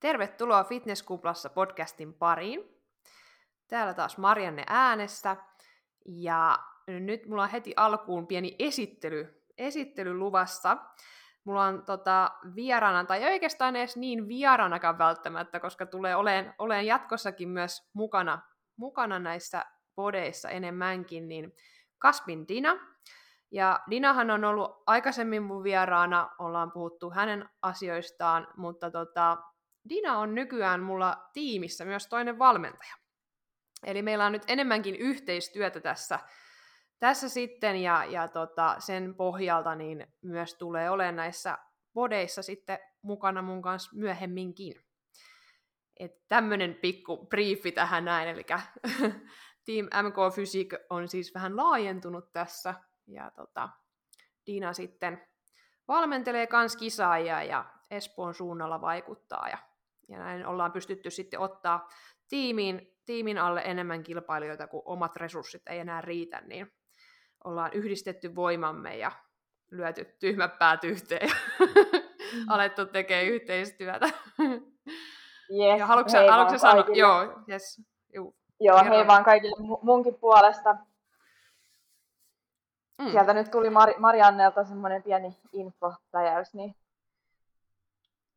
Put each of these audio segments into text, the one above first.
Tervetuloa Fitnesskuplassa podcastin pariin. Täällä taas Marianne äänessä. Ja nyt mulla on heti alkuun pieni esittely, esittely luvassa. Mulla on tota, vieraana, tai oikeastaan edes niin vieraanakaan välttämättä, koska tulee oleen, oleen jatkossakin myös mukana, mukana näissä podeissa enemmänkin, niin Kaspin Dina. Ja Dinahan on ollut aikaisemmin mun vieraana, ollaan puhuttu hänen asioistaan, mutta tota, Dina on nykyään mulla tiimissä myös toinen valmentaja. Eli meillä on nyt enemmänkin yhteistyötä tässä, tässä sitten, ja, ja tota, sen pohjalta niin myös tulee olemaan näissä podeissa sitten mukana mun kanssa myöhemminkin. Että tämmöinen pikku briefi tähän näin, eli Team MK Physique on siis vähän laajentunut tässä, ja tota, Dina sitten valmentelee kans kisaajia ja Espoon suunnalla vaikuttaa, ja, ja näin ollaan pystytty sitten ottaa tiimiin, tiimin alle enemmän kilpailijoita, kun omat resurssit ei enää riitä, niin ollaan yhdistetty voimamme ja lyöty tyhmät päät yhteen ja mm. alettu tekemään yhteistyötä. Yes, ja haluatko, hei haluatko sanoa? Joo, yes. Juu. Joo, Kerron. hei vaan kaikille munkin puolesta. Mm. Sieltä nyt tuli Mar- Mariannelta semmoinen pieni infotäjäys, niin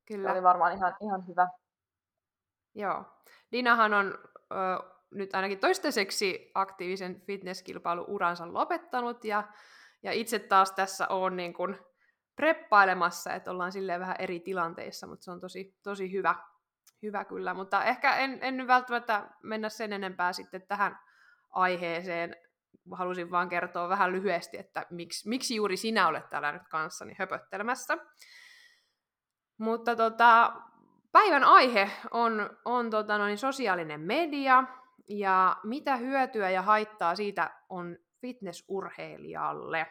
Kyllä. se oli varmaan ihan, ihan hyvä. Joo. Dinahan on ö, nyt ainakin toistaiseksi aktiivisen fitnesskilpailu-uransa lopettanut, ja, ja itse taas tässä on niin kuin preppailemassa, että ollaan silleen vähän eri tilanteissa, mutta se on tosi, tosi hyvä, hyvä kyllä. Mutta ehkä en, en välttämättä mennä sen enempää sitten tähän aiheeseen. Halusin vaan kertoa vähän lyhyesti, että miksi, miksi juuri sinä olet täällä nyt kanssani höpöttelemässä. Mutta tota, päivän aihe on, on tota noin sosiaalinen media, ja mitä hyötyä ja haittaa siitä on fitnessurheilijalle.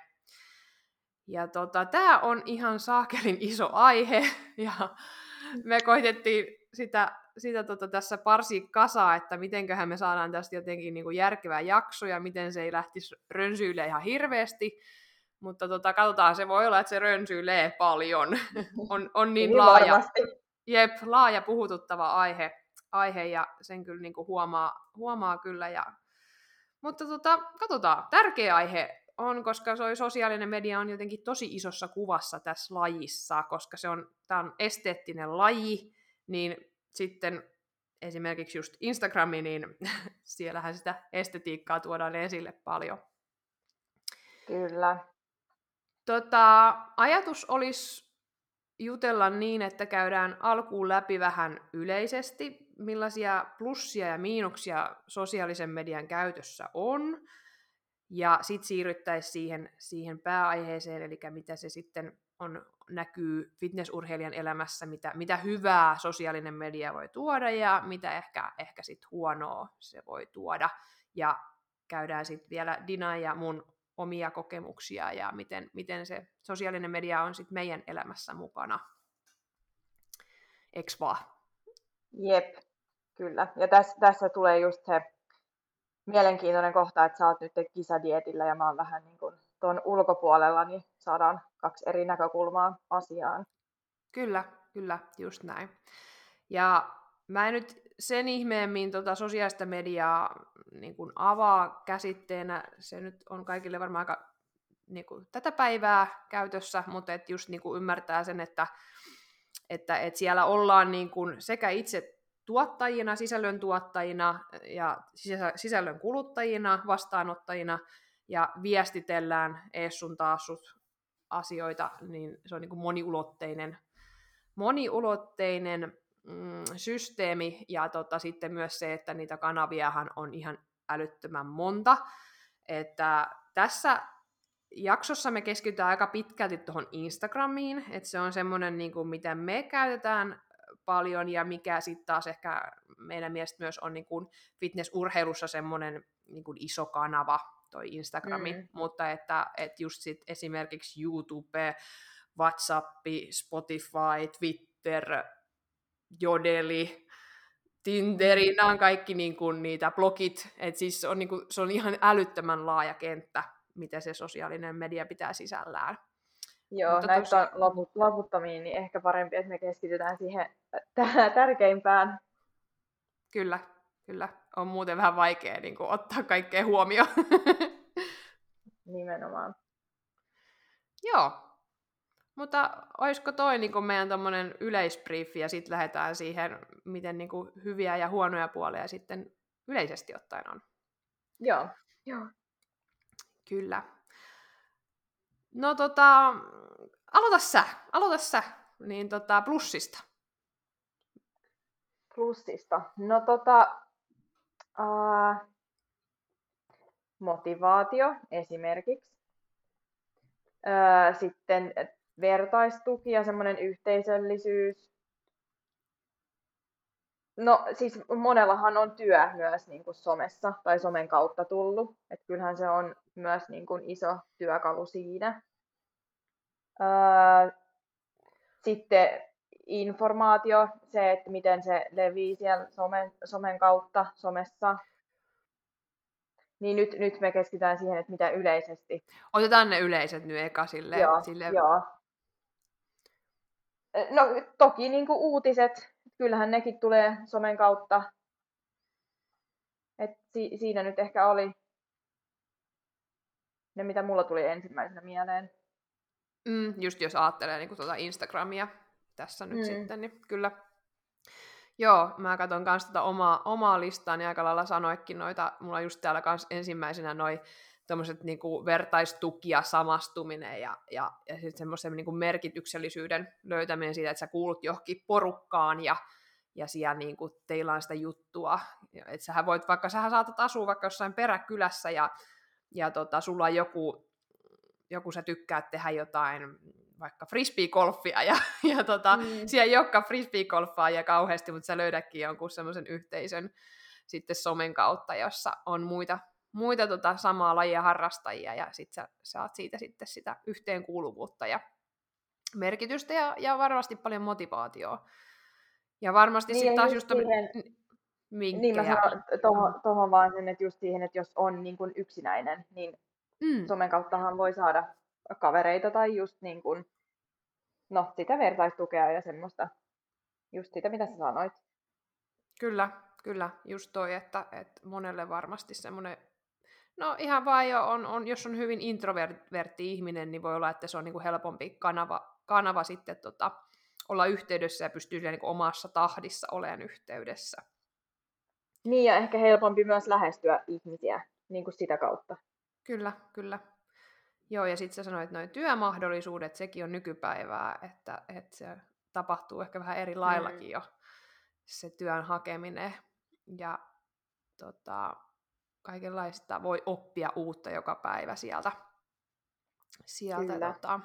Ja tota, tämä on ihan saakelin iso aihe, ja me koitettiin sitä, sitä tota tässä parsi kasaa, että mitenköhän me saadaan tästä jotenkin niin kuin järkevää jakso, ja miten se ei lähtisi rönsyille ihan hirveästi. Mutta tota, katsotaan, se voi olla, että se rönsyilee paljon. on, on niin laaja, jep, laaja puhututtava aihe aihe ja sen kyllä niin kuin huomaa, huomaa kyllä. Ja... Mutta tota, katsotaan, tärkeä aihe on, koska se sosiaalinen media on jotenkin tosi isossa kuvassa tässä lajissa, koska se on, tämä on esteettinen laji, niin sitten esimerkiksi just Instagrami, niin siellähän sitä estetiikkaa tuodaan esille paljon. Kyllä. Tota, ajatus olisi jutella niin, että käydään alkuun läpi vähän yleisesti millaisia plussia ja miinuksia sosiaalisen median käytössä on, ja sitten siirryttäisiin siihen, siihen pääaiheeseen, eli mitä se sitten on, näkyy fitnessurheilijan elämässä, mitä, mitä hyvää sosiaalinen media voi tuoda ja mitä ehkä, ehkä sitten huonoa se voi tuoda. Ja käydään sitten vielä Dina ja mun omia kokemuksia ja miten, miten se sosiaalinen media on sitten meidän elämässä mukana. Eks vaan? Jep, Kyllä, ja tässä, tässä tulee just se mielenkiintoinen kohta, että sä oot nyt kisadietillä ja mä oon vähän niin kuin tuon ulkopuolella, niin saadaan kaksi eri näkökulmaa asiaan. Kyllä, kyllä, just näin. Ja mä en nyt sen ihmeemmin tota sosiaalista mediaa niin kuin avaa käsitteenä. Se nyt on kaikille varmaan aika niin kuin, tätä päivää käytössä, mutta et just niin kuin ymmärtää sen, että, että, että siellä ollaan niin kuin sekä itse tuottajina, sisällön tuottajina ja sisällön kuluttajina, vastaanottajina ja viestitellään ees sun taas asioita, niin se on niin kuin moniulotteinen, moniulotteinen mm, systeemi ja tota, sitten myös se, että niitä kanaviahan on ihan älyttömän monta. Että tässä jaksossa me keskitytään aika pitkälti tuohon Instagramiin, että se on semmoinen, niin kuin, miten me käytetään paljon ja mikä sitten taas ehkä meidän mielestä myös on niin kuin fitnessurheilussa semmoinen niin kuin iso kanava, toi Instagrami, mm. mutta että, että just sit esimerkiksi YouTube, WhatsApp, Spotify, Twitter, Jodeli, Tinderi, mm. nämä on kaikki niin kuin niitä blogit, että siis on, niin kuin, se on ihan älyttömän laaja kenttä, mitä se sosiaalinen media pitää sisällään. Joo, Mutta näitä tosi... on loput, loputtomiin, niin ehkä parempi, että me keskitytään siihen tärkeimpään. Kyllä, kyllä. On muuten vähän vaikea niin kuin, ottaa kaikkea huomioon. Nimenomaan. Joo. Mutta olisiko toi niin kuin meidän tommonen yleisbriefi ja sitten lähdetään siihen, miten niin kuin, hyviä ja huonoja puolia sitten yleisesti ottaen on? Joo. Joo. Kyllä. No tota, aloita sä, aloita sä, niin tota, plussista. Plussista. No tota, uh, motivaatio esimerkiksi. Uh, sitten vertaistuki ja semmoinen yhteisöllisyys. No siis monellahan on työ myös niin kuin somessa tai somen kautta tullut. että kyllähän se on myös niin kuin iso työkalu siinä. Öö, sitten informaatio, se, että miten se levii siellä somen, somen kautta somessa. Niin nyt, nyt me keskitytään siihen, että mitä yleisesti. Otetaan ne yleiset nyt eka sille. Joo, sille... joo. No toki niin kuin uutiset, kyllähän nekin tulee somen kautta. Et si- siinä nyt ehkä oli ne, mitä mulla tuli ensimmäisenä mieleen. Mm, just jos ajattelee niin tuota Instagramia tässä nyt mm. sitten, niin kyllä. Joo, mä katson myös tätä omaa, omaa listaa, niin aika lailla sanoikin noita, mulla just täällä kans ensimmäisenä noin tuommoiset niinku vertaistuki ja samastuminen ja, ja, ja sitten semmoisen niinku merkityksellisyyden löytäminen siitä, että sä kuulut johonkin porukkaan ja, ja siellä niinku teillä on sitä juttua. Että sähän voit, vaikka sähän saatat asua vaikka jossain peräkylässä ja, ja tota, sulla on joku, joku sä tykkäät tehdä jotain vaikka frisbee-golfia, ja, ja tota, mm. siellä ei olekaan frisbee-golfaa ja kauheasti, mutta sä löydätkin jonkun semmoisen yhteisön sitten somen kautta, jossa on muita, muita tota, samaa lajia harrastajia, ja sitten sä saat siitä sitten sitä yhteenkuuluvuutta ja merkitystä, ja, ja varmasti paljon motivaatioa. Ja varmasti niin, sitten taas just siihen, Niin mä sanon tuohon, tohon vaan sen, että just siihen, että jos on niin kuin yksinäinen, niin mm. somen kauttahan voi saada kavereita tai just niin kuin, no, sitä vertaistukea ja semmoista, just sitä mitä sä sanoit. Kyllä, kyllä, just toi, että, että monelle varmasti semmoinen, no ihan vaan jo on, on, jos on hyvin introvertti ihminen, niin voi olla, että se on niin kuin helpompi kanava, kanava sitten tota, olla yhteydessä ja pystyy niin kuin omassa tahdissa olemaan yhteydessä. Niin, ja ehkä helpompi myös lähestyä ihmisiä niin kuin sitä kautta. Kyllä, kyllä. Joo, ja sitten sä sanoit, että noin työmahdollisuudet, sekin on nykypäivää, että, että se tapahtuu ehkä vähän eri laillakin mm. jo se työn hakeminen. Ja tota, kaikenlaista voi oppia uutta joka päivä sieltä. sieltä tota.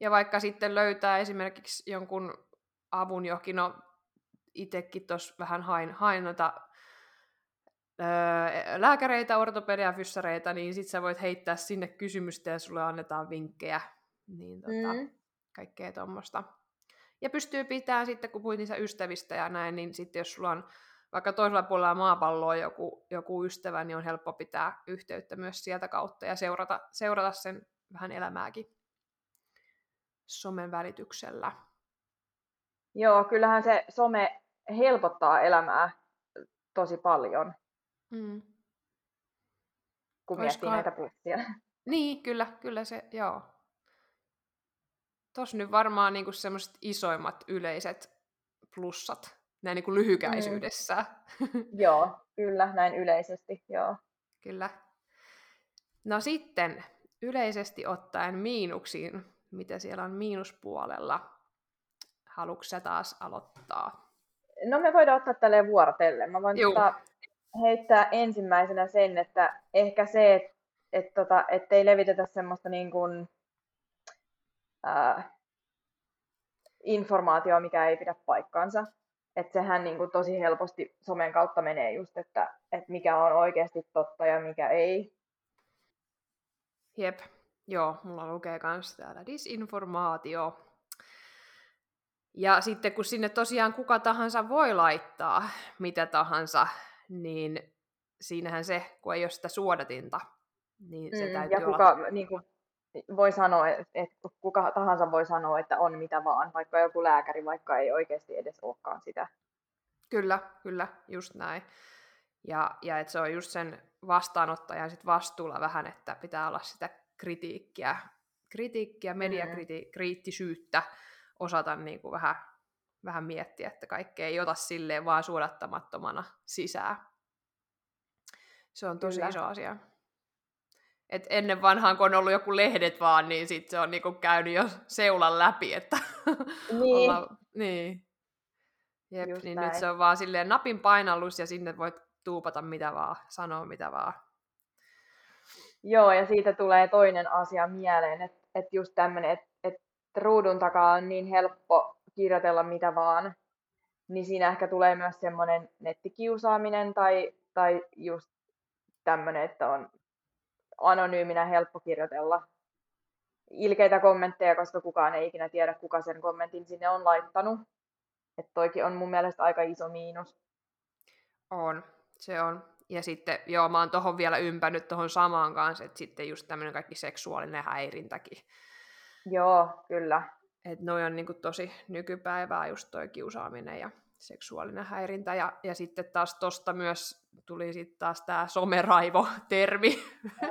Ja vaikka sitten löytää esimerkiksi jonkun avun johonkin, no itsekin tuossa vähän hain, hain noita öö, lääkäreitä, ortopedia, fyssareita, niin sit sä voit heittää sinne kysymystä ja sulle annetaan vinkkejä. Niin tota, mm. kaikkea tuommoista. Ja pystyy pitämään sitten, kun puhuit niistä ystävistä ja näin, niin sitten jos sulla on vaikka toisella puolella maapalloa joku, joku ystävä, niin on helppo pitää yhteyttä myös sieltä kautta ja seurata, seurata sen vähän elämääkin somen välityksellä. Joo, kyllähän se some helpottaa elämää tosi paljon. Mm. Kun Olisiko... miettii näitä plussia. Niin, kyllä, kyllä se, joo. Tuossa nyt varmaan niinku semmoiset isoimmat yleiset plussat näin niinku lyhykäisyydessä. Mm. joo, kyllä, näin yleisesti, joo. Kyllä. No sitten yleisesti ottaen miinuksiin, mitä siellä on miinuspuolella. Haluatko sä taas aloittaa? No me voidaan ottaa tälleen vuorotellen. Mä voin tota, heittää ensimmäisenä sen, että ehkä se, että et tota, ei levitetä semmoista niin kuin, ää, informaatiota, mikä ei pidä paikkaansa. Että sehän niin kuin tosi helposti somen kautta menee just, että, että mikä on oikeasti totta ja mikä ei. Jep, joo, mulla lukee myös täällä disinformaatio. Ja sitten kun sinne tosiaan kuka tahansa voi laittaa mitä tahansa, niin siinähän se, kun ei ole sitä suodatinta, niin se mm, täytyy ja kuka, olla... Niin kuin, voi sanoa, että kuka tahansa voi sanoa, että on mitä vaan, vaikka joku lääkäri, vaikka ei oikeasti edes olekaan sitä. Kyllä, kyllä, just näin. Ja, ja että se on just sen vastaanottajan sit vastuulla vähän, että pitää olla sitä kritiikkiä, kritiikkiä mediakriittisyyttä, osata niin kuin vähän, vähän miettiä, että kaikkea ei ota silleen vaan suodattamattomana sisään. Se on tosi Kyllä. iso asia. Et ennen vanhaan, kun on ollut joku lehdet vaan, niin sit se on niinku käynyt jo seulan läpi, että niin. olla, niin. Jep, niin näin. nyt se on vaan silleen napin painallus ja sinne voit tuupata mitä vaan, sanoa mitä vaan. Joo, ja siitä tulee toinen asia mieleen, että et just tämmöinen, että et ruudun takaa on niin helppo kirjoitella mitä vaan, niin siinä ehkä tulee myös semmoinen nettikiusaaminen tai, tai just tämmöinen, että on anonyyminä helppo kirjoitella ilkeitä kommentteja, koska kukaan ei ikinä tiedä, kuka sen kommentin sinne on laittanut. Että toikin on mun mielestä aika iso miinus. On, se on. Ja sitten, joo, mä oon tohon vielä ympännyt tohon samaan kanssa, että sitten just tämmöinen kaikki seksuaalinen häirintäkin. Joo, kyllä. Että noi on niinku tosi nykypäivää just toi kiusaaminen ja seksuaalinen häirintä. Ja, ja sitten taas tosta myös tuli sitten taas tämä someraivo-termi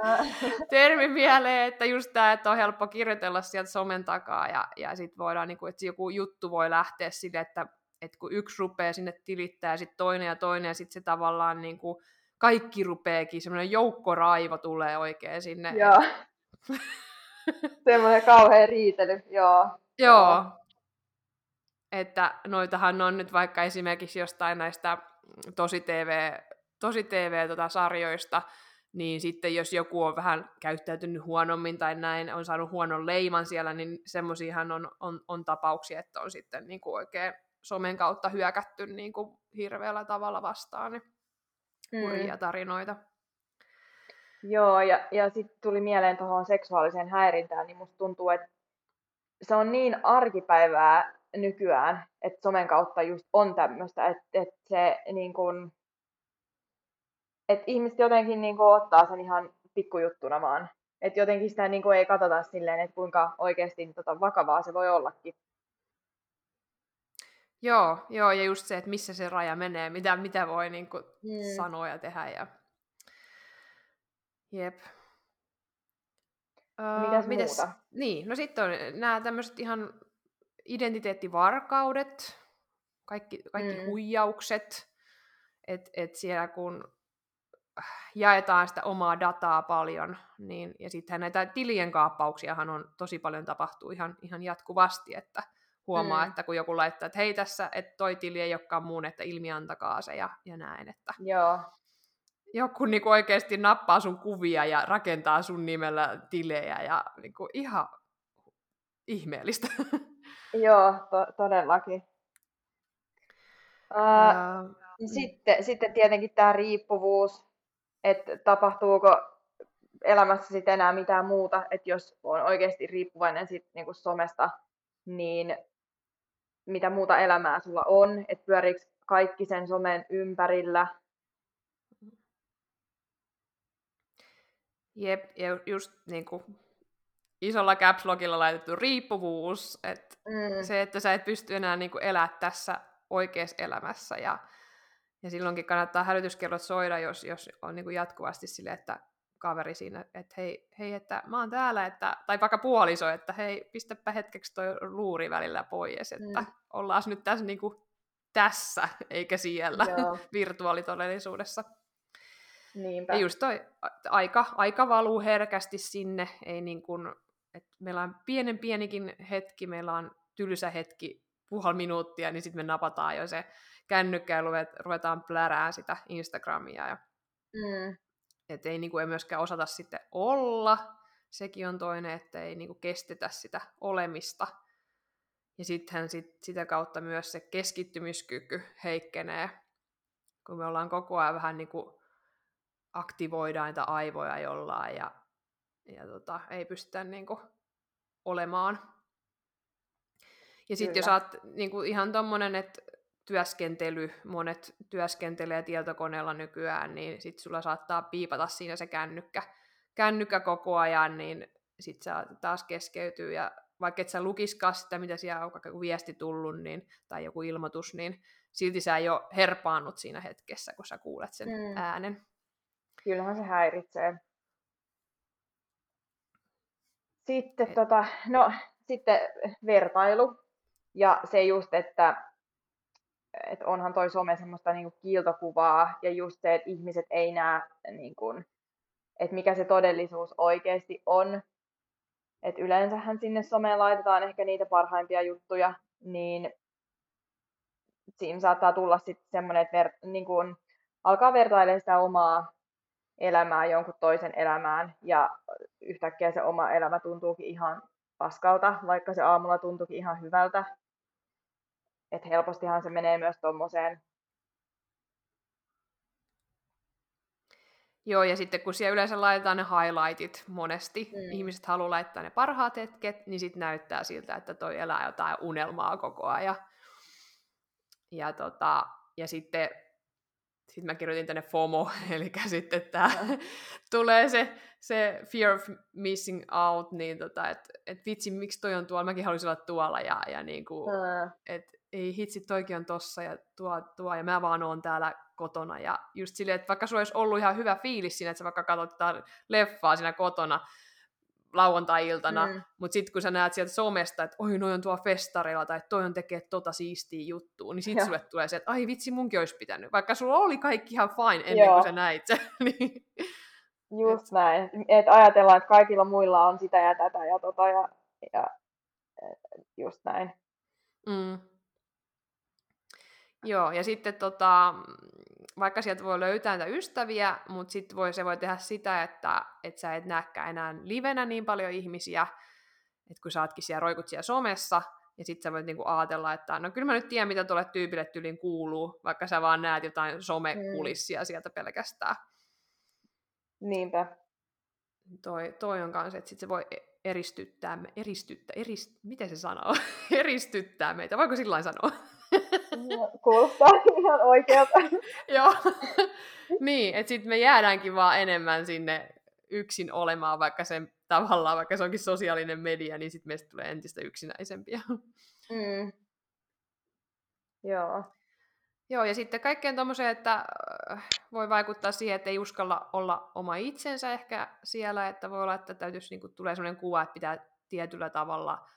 termi mieleen, että just tämä, että on helppo kirjoitella sieltä somen takaa ja, ja sitten voidaan, niin kuin, että joku juttu voi lähteä sille, että, että kun yksi rupeaa sinne tilittää ja sitten toinen ja toinen ja sitten se tavallaan niin kuin, kaikki rupeekin, semmoinen joukkoraivo tulee oikein sinne. Joo. semmoinen kauhean riitely, joo. Joo, että noitahan on nyt vaikka esimerkiksi jostain näistä tosi TV, tosi TV-sarjoista, niin sitten jos joku on vähän käyttäytynyt huonommin tai näin, on saanut huonon leiman siellä, niin semmoisiahan on, on, on tapauksia, että on sitten niin kuin oikein somen kautta hyökätty niin kuin hirveällä tavalla vastaan, niin mm. tarinoita. Joo, ja, ja sitten tuli mieleen tuohon seksuaaliseen häirintään, niin musta tuntuu, että se on niin arkipäivää nykyään, että somen kautta just on tämmöistä, että, että se niin kuin, että ihmiset jotenkin niin kuin ottaa sen ihan pikkujuttuna vaan. Että jotenkin sitä niin kuin ei katsota silleen, että kuinka oikeasti tota, vakavaa se voi ollakin. Joo, joo, ja just se, että missä se raja menee, mitä, mitä voi niin kuin, hmm. sanoa ja tehdä. Ja... Jep. Mitäs, uh, mitäs muuta? Niin, no sitten on nämä tämmöiset ihan identiteettivarkaudet, kaikki, kaikki mm. huijaukset, että et siellä kun jaetaan sitä omaa dataa paljon, niin, ja sittenhän näitä tilien kaappauksiahan on tosi paljon tapahtuu ihan, ihan jatkuvasti, että huomaa, mm. että kun joku laittaa, että hei tässä, että toi tili ei olekaan muun, että ilmiantakaa se ja, ja näin, että Joo. joku niin oikeasti nappaa sun kuvia ja rakentaa sun nimellä tilejä ja niin kuin ihan ihmeellistä. Joo, to- todellakin. Uh, sitten, sitten tietenkin tämä riippuvuus, että tapahtuuko elämässä sitten enää mitään muuta, että jos on oikeasti riippuvainen sit niinku somesta, niin mitä muuta elämää sulla on, että pyöriikö kaikki sen somen ympärillä. Jep, ja just niin kuin isolla caps laitettu riippuvuus, että mm. se, että sä et pysty enää niin kuin elää tässä oikeassa elämässä ja, ja silloinkin kannattaa hälytyskellot soida, jos, jos on niin kuin jatkuvasti sille, että kaveri siinä, että hei, hei, että mä oon täällä, että, tai vaikka puoliso, että hei, pistäpä hetkeksi toi luuri välillä pois, että mm. ollaan nyt tässä, niin kuin, tässä eikä siellä virtuaalitodellisuudessa. Niinpä. Ja just toi aika, aika valuu herkästi sinne, ei niin kuin, että meillä on pienen pienikin hetki, meillä on tylsä hetki, puoli minuuttia, niin sitten me napataan jo se kännykkä ja ruvetaan plärää sitä Instagramia. Ja... Mm. Että ei, niin kuin, ei myöskään osata sitten olla. Sekin on toinen, että ei niin kuin, kestetä sitä olemista. Ja sittenhän sit, sitä kautta myös se keskittymiskyky heikkenee, kun me ollaan koko ajan vähän niin kuin aktivoidaan niitä aivoja jollain ja ja tota, ei pystytä niin kuin, olemaan. Ja sitten jos olet niin kuin, ihan tuommoinen, että työskentely, monet työskentelee tietokoneella nykyään, niin sitten sulla saattaa piipata siinä se kännykkä, kännykkä koko ajan, niin sit se taas keskeytyy ja vaikka et sä lukiskaan sitä, mitä siellä on joku viesti tullut niin, tai joku ilmoitus, niin silti sä jo herpaannut siinä hetkessä, kun sä kuulet sen mm. äänen. Kyllähän se häiritsee. Sitten, tota, no, sitten vertailu. Ja se just, että, että onhan toi some semmoista niin kiiltokuvaa ja just se, että ihmiset ei näe, niin kuin, että mikä se todellisuus oikeasti on. Et yleensähän sinne someen laitetaan ehkä niitä parhaimpia juttuja, niin siinä saattaa tulla sitten semmoinen, että ver, niin kun alkaa vertailemaan sitä omaa elämää jonkun toisen elämään ja yhtäkkiä se oma elämä tuntuukin ihan paskalta, vaikka se aamulla tuntuukin ihan hyvältä. Et helpostihan se menee myös tuommoiseen Joo, ja sitten kun siellä yleensä laitetaan ne highlightit monesti, mm. ihmiset haluaa laittaa ne parhaat hetket, niin sitten näyttää siltä, että toi elää jotain unelmaa koko ajan. Ja, tota, ja sitten sit mä kirjoitin tänne FOMO, eli sitten tämä tulee se, se fear of missing out, niin tota, että et vitsi, miksi toi on tuolla, mäkin haluaisin olla tuolla, ja, ja niinku, mm. että ei hitsi, toikin on tossa, ja tuo, tuo, ja mä vaan oon täällä kotona. Ja just silleen, että vaikka sulla olisi ollut ihan hyvä fiilis siinä, että sä vaikka katsot leffaa siinä kotona lauantai-iltana, mm. mutta sitten kun sä näet sieltä somesta, että oi, noin on tuo festarilla, tai toi on tekee tota siistiä juttua, niin sitten sulle tulee se, että ai vitsi, munkin olisi pitänyt. Vaikka sulla oli kaikki ihan fine ennen Joo. kuin sä näit sen. niin. Just et... näin. Että ajatellaan, että kaikilla muilla on sitä ja tätä ja tota ja, ja just näin. Mm. Joo, ja sitten tota, vaikka sieltä voi löytää niitä ystäviä, mutta sitten voi, se voi tehdä sitä, että et sä et näkään enää livenä niin paljon ihmisiä, että kun sä ootkin siellä roikut siellä somessa, ja sitten sä voit niinku ajatella, että no kyllä mä nyt tiedän, mitä tuolle tyypille tyylin kuuluu, vaikka sä vaan näet jotain somekulissia mm. sieltä pelkästään. Niinpä. Toi, toi on kanssa, että sit se voi e- eristyttää, eristyttää, erist, miten se sanoo? eristyttää meitä, voiko sillä sanoa? Kuulostaa ihan oikealta. Joo. niin, että sitten me jäädäänkin vaan enemmän sinne yksin olemaan, vaikka sen tavallaan, vaikka se onkin sosiaalinen media, niin sitten meistä tulee entistä yksinäisempiä. Mm. Joo. Joo, ja sitten kaikkeen tuommoiseen, että äh, voi vaikuttaa siihen, että ei uskalla olla oma itsensä ehkä siellä, että voi olla, että täytyisi, niin tulee sellainen kuva, että pitää tietyllä tavalla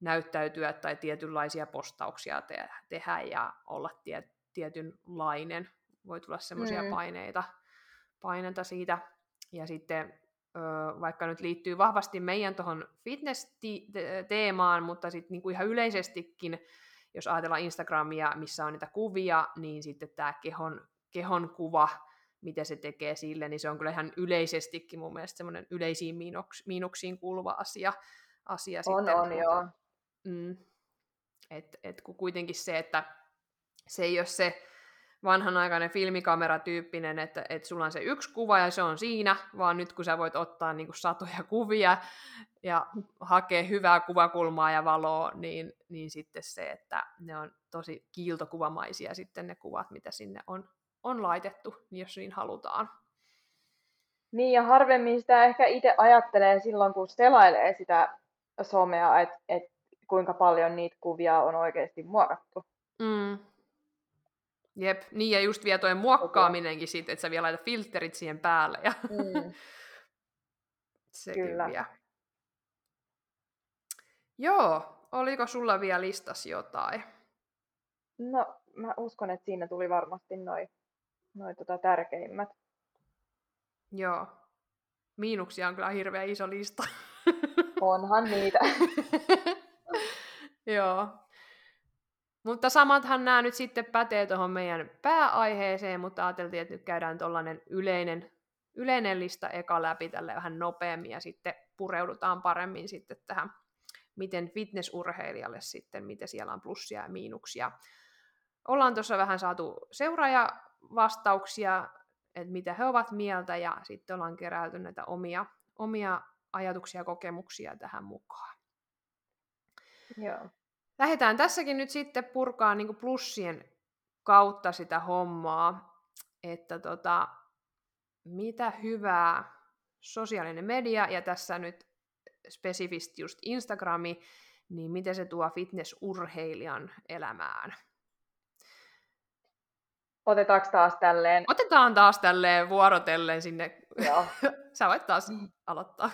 näyttäytyä tai tietynlaisia postauksia te- tehdä ja olla tie- tietynlainen. Voi tulla semmoisia mm. paineita, paineita siitä. Ja sitten vaikka nyt liittyy vahvasti meidän tuohon fitness-teemaan, mutta sitten niinku ihan yleisestikin, jos ajatellaan Instagramia, missä on niitä kuvia, niin sitten tämä kehon, kehon kuva, mitä se tekee sille, niin se on kyllä ihan yleisestikin mun mielestä semmoinen yleisiin miinuks, miinuksiin kuuluva asia. asia on, sitten, on, joo. Mm. Et, et kun kuitenkin se, että se ei ole se vanhanaikainen filmikameratyyppinen, että, että sulla on se yksi kuva ja se on siinä, vaan nyt kun sä voit ottaa niin kuin satoja kuvia ja hakea hyvää kuvakulmaa ja valoa, niin, niin sitten se, että ne on tosi kiiltokuvamaisia sitten ne kuvat, mitä sinne on, on laitettu, jos niin halutaan. Niin, ja harvemmin sitä ehkä itse ajattelee silloin, kun selailee sitä somea, että et kuinka paljon niitä kuvia on oikeasti muokattu. Mm. Jep, niin ja just vielä tuo muokkaaminenkin siitä, että sä vielä laitat filterit siihen päälle. Ja mm. Sekin Kyllä. Vielä. Joo, oliko sulla vielä listas jotain? No, mä uskon, että siinä tuli varmasti noin noi tota tärkeimmät. Joo. Miinuksia on kyllä hirveän iso lista. Onhan niitä. Joo. Mutta samathan nämä nyt sitten pätee tuohon meidän pääaiheeseen, mutta ajateltiin, että nyt käydään tuollainen yleinen, yleinen lista eka läpi tälle vähän nopeammin ja sitten pureudutaan paremmin sitten tähän, miten fitnessurheilijalle sitten, miten siellä on plussia ja miinuksia. Ollaan tuossa vähän saatu seuraajavastauksia, että mitä he ovat mieltä ja sitten ollaan keräilty näitä omia, omia ajatuksia ja kokemuksia tähän mukaan. Joo. Lähdetään tässäkin nyt sitten purkaa niin plussien kautta sitä hommaa, että tota, mitä hyvää sosiaalinen media, ja tässä nyt spesifisti just Instagrami, niin miten se tuo fitnessurheilijan elämään? Otetaanko taas tälleen? Otetaan taas tälleen vuorotellen sinne. Joo. Sä voit taas aloittaa.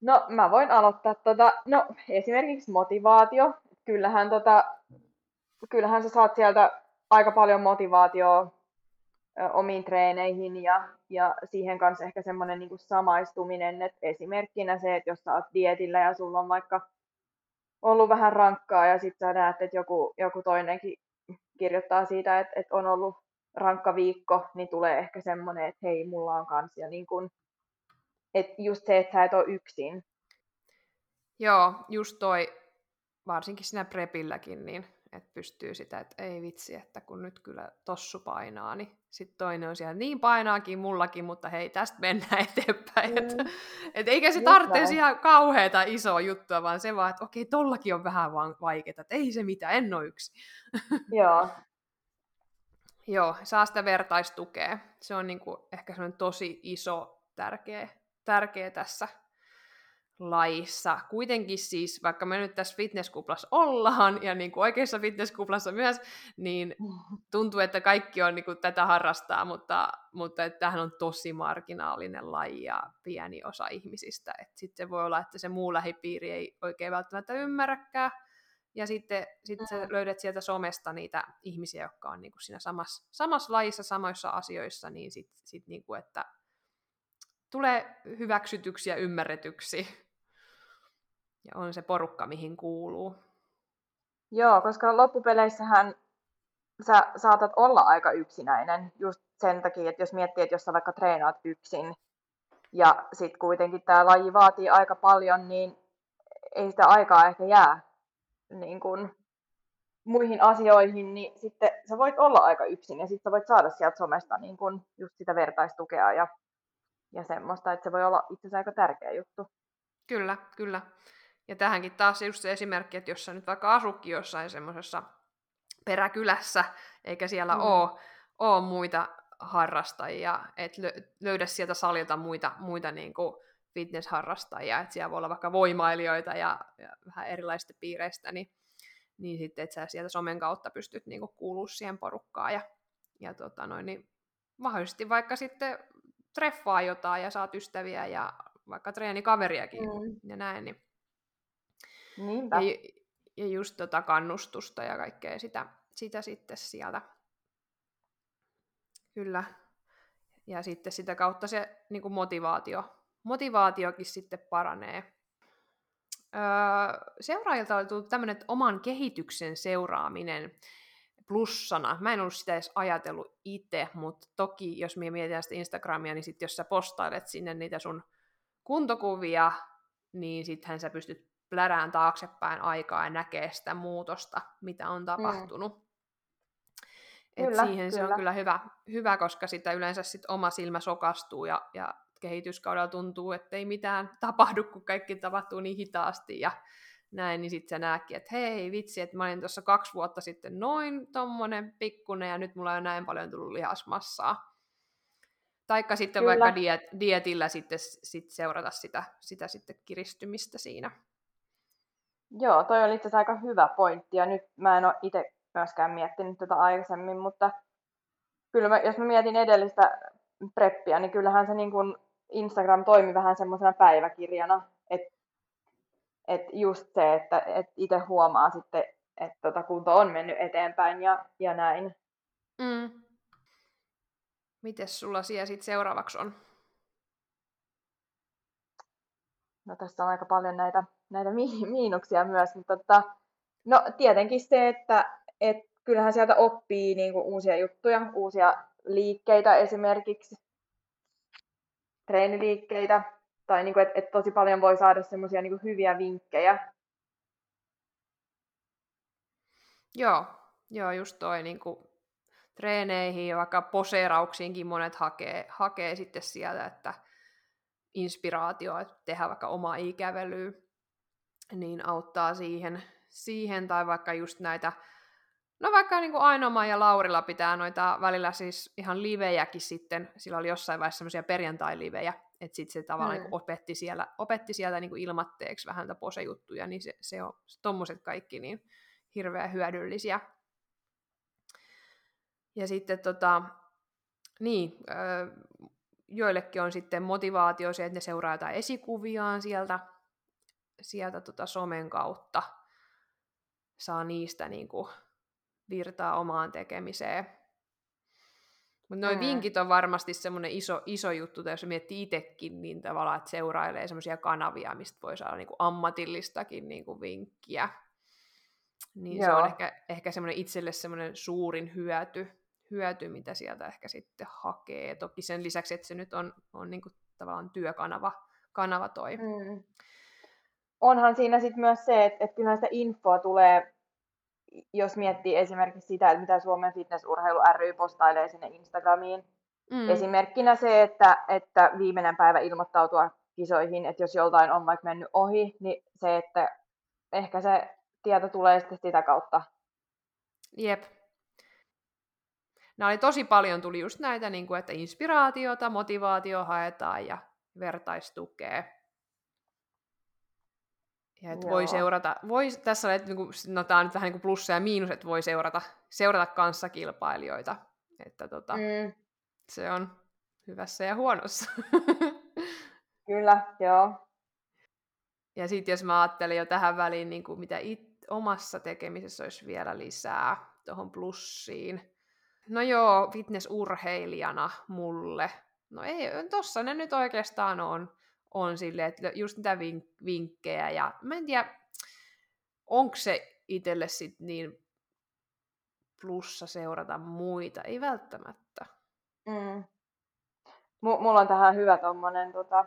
No, mä voin aloittaa. Tota, no, esimerkiksi motivaatio. Kyllähän, tota, kyllähän sä saat sieltä aika paljon motivaatioa omiin treeneihin ja, ja siihen kanssa ehkä semmoinen niin samaistuminen, että esimerkkinä se, että jos sä oot dietillä ja sulla on vaikka ollut vähän rankkaa ja sitten sä näet, että joku, joku toinenkin kirjoittaa siitä, että, että on ollut rankka viikko, niin tulee ehkä semmoinen, että hei, mulla on kans. Ja niin kun, että just se, että sä et ole yksin. Joo, just toi, varsinkin siinä prepilläkin, niin että pystyy sitä, että ei vitsi, että kun nyt kyllä tossu painaa, niin sitten toinen on siellä, niin painaakin mullakin, mutta hei, tästä mennään eteenpäin. Mm. Että, et eikä se tarvitse ihan kauheata isoa juttua, vaan se vaan, että okei, tollakin on vähän vaan vaikeaa, että ei se mitään, en ole yksi. Joo. Joo, saa sitä vertaistukea. Se on niinku ehkä semmoinen tosi iso, tärkeä, tärkeä tässä laissa. Kuitenkin siis, vaikka me nyt tässä fitnesskuplassa ollaan, ja niin kuin oikeassa fitnesskuplassa myös, niin tuntuu, että kaikki on niin kuin tätä harrastaa, mutta, mutta että tämähän on tosi marginaalinen laji ja pieni osa ihmisistä. Sitten se voi olla, että se muu lähipiiri ei oikein välttämättä ymmärräkään, ja sitten sit sä mm. löydät sieltä somesta niitä ihmisiä, jotka on niin kuin siinä samassa, samassa lajissa, samoissa asioissa, niin sitten sit niin kuin, että tulee hyväksytyksi ja ymmärretyksi ja on se porukka, mihin kuuluu. Joo, koska loppupeleissähän sä saatat olla aika yksinäinen just sen takia, että jos miettii, että jos sä vaikka treenaat yksin ja sitten kuitenkin tämä laji vaatii aika paljon, niin ei sitä aikaa ehkä jää niin kun, muihin asioihin, niin sitten sä voit olla aika yksin ja sitten sä voit saada sieltä somesta niin kun just sitä vertaistukea ja, ja semmoista, että se voi olla itse asiassa aika tärkeä juttu. Kyllä, kyllä. Ja tähänkin taas just se esimerkki, että jos sä nyt vaikka asukki jossain semmoisessa peräkylässä, eikä siellä mm. ole, ole muita harrastajia, että löydä sieltä salilta muita, muita niin kuin fitness-harrastajia, että siellä voi olla vaikka voimailijoita ja, ja vähän erilaisista piireistä, niin, niin sitten, että sä sieltä somen kautta pystyt niin kuulua siihen porukkaan ja, ja tota noin, niin mahdollisesti vaikka sitten treffaa jotain ja saat ystäviä ja vaikka treenikaveriakin mm. ja näin, niin Niinpä. Ja, ja just tota kannustusta ja kaikkea sitä, sitä sitten sieltä. Kyllä. Ja sitten sitä kautta se niin kuin motivaatio, motivaatiokin sitten paranee. Öö, seuraajilta oli tullut tämmöinen oman kehityksen seuraaminen plussana. Mä en ollut sitä edes ajatellut itse, mutta toki jos me mietitään sitä Instagramia, niin sitten jos sä postailet sinne niitä sun kuntokuvia, niin sittenhän sä pystyt plärään taaksepäin aikaa ja näkee sitä muutosta, mitä on mm. tapahtunut. Mm. Et kyllä, siihen kyllä. se on kyllä hyvä, hyvä koska sitä yleensä sit oma silmä sokastuu ja, ja kehityskaudella tuntuu, että ei mitään tapahdu, kun kaikki tapahtuu niin hitaasti ja näin, niin sitten sä näetkin, että hei vitsi, että mä olin tuossa kaksi vuotta sitten noin tommonen pikkunen ja nyt mulla on näin paljon tullut lihasmassaa. Taikka sitten Kyllä. vaikka diet, dietillä sitten sit seurata sitä, sitä sitten kiristymistä siinä. Joo, toi oli itse asiassa aika hyvä pointti, ja nyt mä en ole itse myöskään miettinyt tätä aikaisemmin, mutta kyllä mä, jos mä mietin edellistä preppiä, niin kyllähän se niin kuin Instagram toimi vähän semmoisena päiväkirjana, että et just se, että et itse huomaa sitten, että tota kunto on mennyt eteenpäin ja, ja näin. Mm. Mites sulla siellä sitten seuraavaksi on? No tässä on aika paljon näitä näitä miinuksia myös, mutta tota, no tietenkin se, että et kyllähän sieltä oppii niinku uusia juttuja, uusia liikkeitä esimerkiksi, treeniliikkeitä, tai niinku, että et tosi paljon voi saada semmoisia niinku hyviä vinkkejä. Joo, joo just toi niinku, treeneihin ja vaikka poseerauksiinkin monet hakee, hakee sitten sieltä, että inspiraatioa, että tehdä vaikka omaa ikävelyä niin auttaa siihen, siihen tai vaikka just näitä, no vaikka niin kuin Ainoma ja Laurilla pitää noita välillä siis ihan livejäkin sitten, sillä oli jossain vaiheessa semmoisia perjantai-livejä, että sitten se tavallaan mm. niin opetti, siellä, opetti sieltä niin ilmatteeksi vähän pose-juttuja, niin se, se on tommoset kaikki niin hirveän hyödyllisiä. Ja sitten tota, niin, joillekin on sitten motivaatio se, että ne seuraa jotain esikuviaan sieltä, sieltä tota somen kautta, saa niistä niin kuin virtaa omaan tekemiseen. Mutta noin mm. vinkit on varmasti semmoinen iso, iso juttu, tai jos miettii itsekin, niin tavallaan, että seurailee semmoisia kanavia, mistä voi saada niin kuin ammatillistakin niin kuin vinkkiä. Niin Joo. se on ehkä, ehkä semmoinen itselle semmoinen suurin hyöty, hyöty, mitä sieltä ehkä sitten hakee. Toki sen lisäksi, että se nyt on, on niin kuin tavallaan työkanava kanava toi. Mm. Onhan siinä sitten myös se, että, että kyllä sitä infoa tulee jos miettii esimerkiksi sitä, että mitä Suomen fitnessurheilu ry postailee sinne Instagramiin. Mm. Esimerkkinä se, että, että viimeinen päivä ilmoittautua kisoihin, että jos joltain on vaikka mennyt ohi, niin se, että ehkä se tieto tulee sitten sitä kautta. Jep. Nämä oli tosi paljon, tuli just näitä, niin kuin, että inspiraatiota, motivaatio haetaan ja vertaistukea. Ja että voi seurata, voi, tässä että niin kuin, no tämä on nyt vähän niin kuin plussa ja miinus, että voi seurata, seurata kanssakilpailijoita. Että tota, mm. se on hyvässä ja huonossa. Kyllä, joo. Ja sitten jos mä ajattelin jo tähän väliin, niin kuin mitä it, omassa tekemisessä olisi vielä lisää tuohon plussiin. No joo, fitnessurheilijana mulle. No ei, tossa ne nyt oikeastaan on on silleen, että just niitä vink- vinkkejä ja mä en tiedä, onko se itselle sit niin plussa seurata muita, ei välttämättä. Mm. M- mulla on tähän hyvä tommonen tota,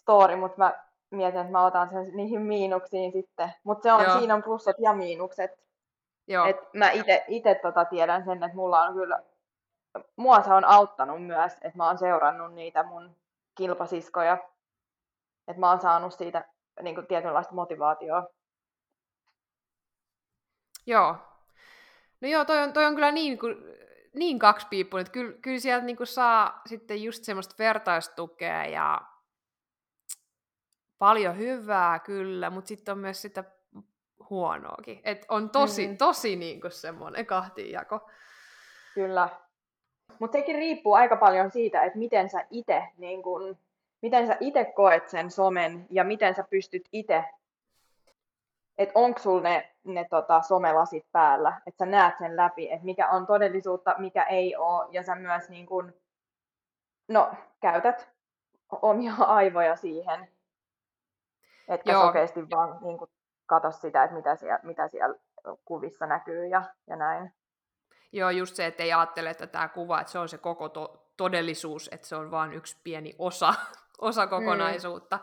story, mutta mä mietin, että mä otan sen niihin miinuksiin sitten. Mutta se on, siinä on plussat ja miinukset. Joo. Et mä itse tota tiedän sen, että mulla on kyllä, mua se on auttanut myös, että mä oon seurannut niitä mun kilpasiskoja että mä oon saanut siitä niin kuin, tietynlaista motivaatioa. Joo. No joo, toi on, toi on kyllä niin, kuin, niin kaksipiippunen, että kyllä, kyllä sieltä niin kuin saa sitten just semmoista vertaistukea ja paljon hyvää kyllä, mutta sitten on myös sitä huonoakin. Et on tosi, mm. tosi niin kuin semmoinen kahtiinjako. Kyllä. Mutta sekin riippuu aika paljon siitä, että miten sä itse niin kun miten sä itse koet sen somen ja miten sä pystyt itse, että onko sulla ne, ne tota, somelasit päällä, että sä näet sen läpi, että mikä on todellisuutta, mikä ei ole, ja sä myös niin kun, no, käytät omia aivoja siihen, että sä oikeasti vaan niin kun, katso sitä, että mitä siellä, mitä siellä kuvissa näkyy ja, ja näin. Joo, just se, että ei ajattele, että tämä kuva, että se on se koko to- todellisuus, että se on vain yksi pieni osa osa kokonaisuutta. Mm.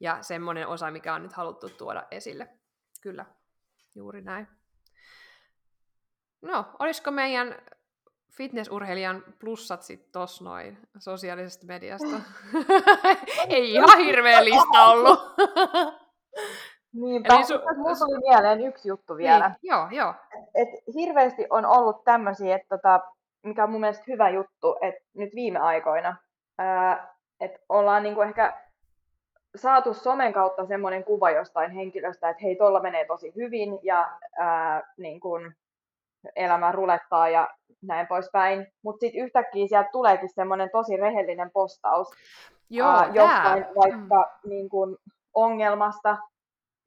Ja semmoinen osa, mikä on nyt haluttu tuoda esille. Kyllä, juuri näin. No, olisiko meidän fitnessurheilijan plussat sitten tossa noin sosiaalisesta mediasta? Ei ihan hirveä lista ollut. Niinpä, Eli su- mulla tuli mieleen yksi juttu vielä. Niin, joo, joo. Et, et hirveästi on ollut tämmöisiä, että tota, mikä on mun mielestä hyvä juttu, että nyt viime aikoina ää, että ollaan niin kuin ehkä saatu somen kautta semmoinen kuva jostain henkilöstä, että hei, tuolla menee tosi hyvin ja ää, niin kuin elämä rulettaa ja näin poispäin. Mutta sitten yhtäkkiä sieltä tuleekin semmoinen tosi rehellinen postaus Joo, ää, jostain vaikka mm. niin kuin ongelmasta.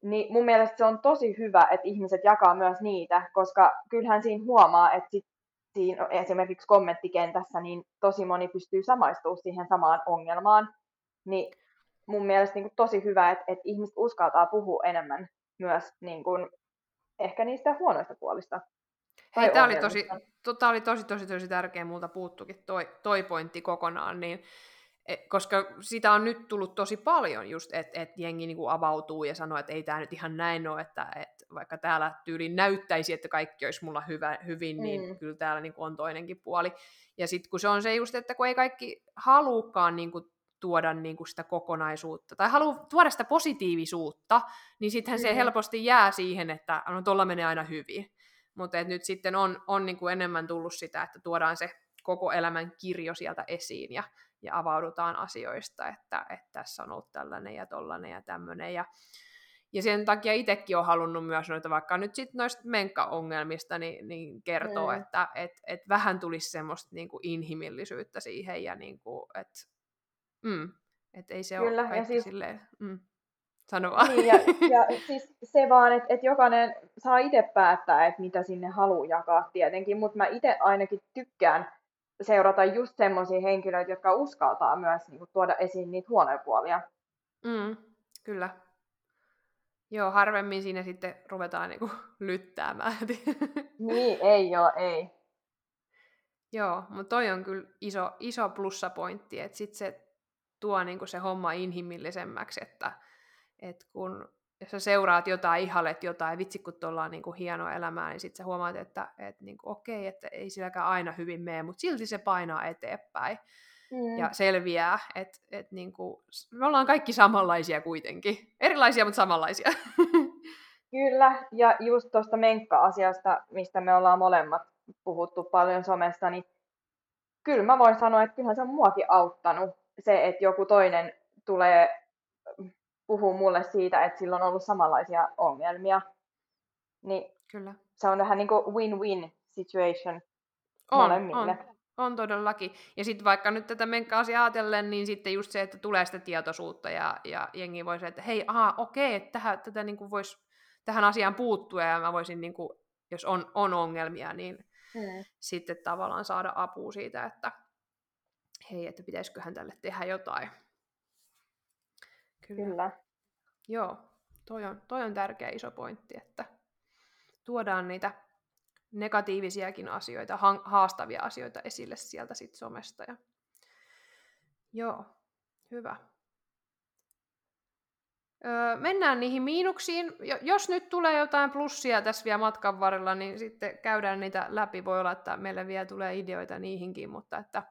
Niin mun mielestä se on tosi hyvä, että ihmiset jakaa myös niitä, koska kyllähän siinä huomaa, että sit siinä esimerkiksi kommenttikentässä, niin tosi moni pystyy samaistumaan siihen samaan ongelmaan. Niin mun mielestä niin kuin tosi hyvä, että, että ihmiset uskaltaa puhua enemmän myös niin kuin, ehkä niistä huonoista puolista. Hei, tämä oli, tosi, to, oli tosi, tosi, tosi tärkeä, multa puuttukin toi, toi pointti kokonaan, niin E, koska sitä on nyt tullut tosi paljon just, että et jengi niinku avautuu ja sanoo, että ei tämä nyt ihan näin ole, että et vaikka täällä tyyliin näyttäisi, että kaikki olisi mulla hyvä, hyvin, niin mm. kyllä täällä niinku on toinenkin puoli. Ja sitten kun se on se just, että kun ei kaikki halukaan niinku tuoda niinku sitä kokonaisuutta, tai haluaa tuoda sitä positiivisuutta, niin sittenhän mm. se helposti jää siihen, että no tuolla menee aina hyvin. Mutta nyt sitten on, on niinku enemmän tullut sitä, että tuodaan se koko elämän kirjo sieltä esiin ja ja avaudutaan asioista, että, että tässä on ollut tällainen ja tollainen ja tämmöinen. Ja, ja sen takia itsekin on halunnut myös noita, vaikka nyt sitten noista menkkaongelmista, niin, niin kertoo, mm. että et, et vähän tulisi semmoista niinku inhimillisyyttä siihen ja niinku, että mm, et ei se Kyllä, ole kaikki siis... silleen... Mm. Sano vaan. Niin, ja, ja siis se vaan, että et jokainen saa itse päättää, että mitä sinne haluaa jakaa tietenkin, mutta mä itse ainakin tykkään seurata just semmoisia henkilöitä, jotka uskaltaa myös niin kuin, tuoda esiin niitä huonoja puolia. Mm, kyllä. Joo, harvemmin siinä sitten ruvetaan niin kuin, lyttäämään. niin, ei joo, ei. Joo, mutta toi on kyllä iso, iso plussapointti, että sitten se tuo niin kuin, se homma inhimillisemmäksi, että et kun jos sä seuraat jotain, ihalet jotain, vitsi kun tuolla on niinku hienoa elämää, niin sitten sä huomaat, että et niinku, okei, että ei silläkään aina hyvin mene, mutta silti se painaa eteenpäin mm. ja selviää, että et niinku, me ollaan kaikki samanlaisia kuitenkin. Erilaisia, mutta samanlaisia. Kyllä, ja just tuosta menkka-asiasta, mistä me ollaan molemmat puhuttu paljon somessa, niin kyllä mä voin sanoa, että kyllähän se on muakin auttanut se, että joku toinen tulee puhuu mulle siitä, että sillä on ollut samanlaisia ongelmia. Niin Kyllä. se on vähän niin kuin win-win situation on, molemmille. On, on todellakin. Ja sitten vaikka nyt tätä menkka-asiaa ajatellen, niin sitten just se, että tulee sitä tietoisuutta ja, ja jengi voi se, että hei, aha, okei, että tähän, tätä niin kuin vois, tähän asiaan puuttua ja mä voisin, niin kuin, jos on, on ongelmia, niin hmm. sitten tavallaan saada apua siitä, että hei, että pitäisiköhän tälle tehdä jotain. Kyllä. Kyllä. Joo, toi on, toi on tärkeä iso pointti, että tuodaan niitä negatiivisiakin asioita, haastavia asioita esille sieltä sit somesta. Ja... Joo, hyvä. Öö, mennään niihin miinuksiin. Jos nyt tulee jotain plussia tässä vielä matkan varrella, niin sitten käydään niitä läpi. Voi olla, että meille vielä tulee ideoita niihinkin, mutta että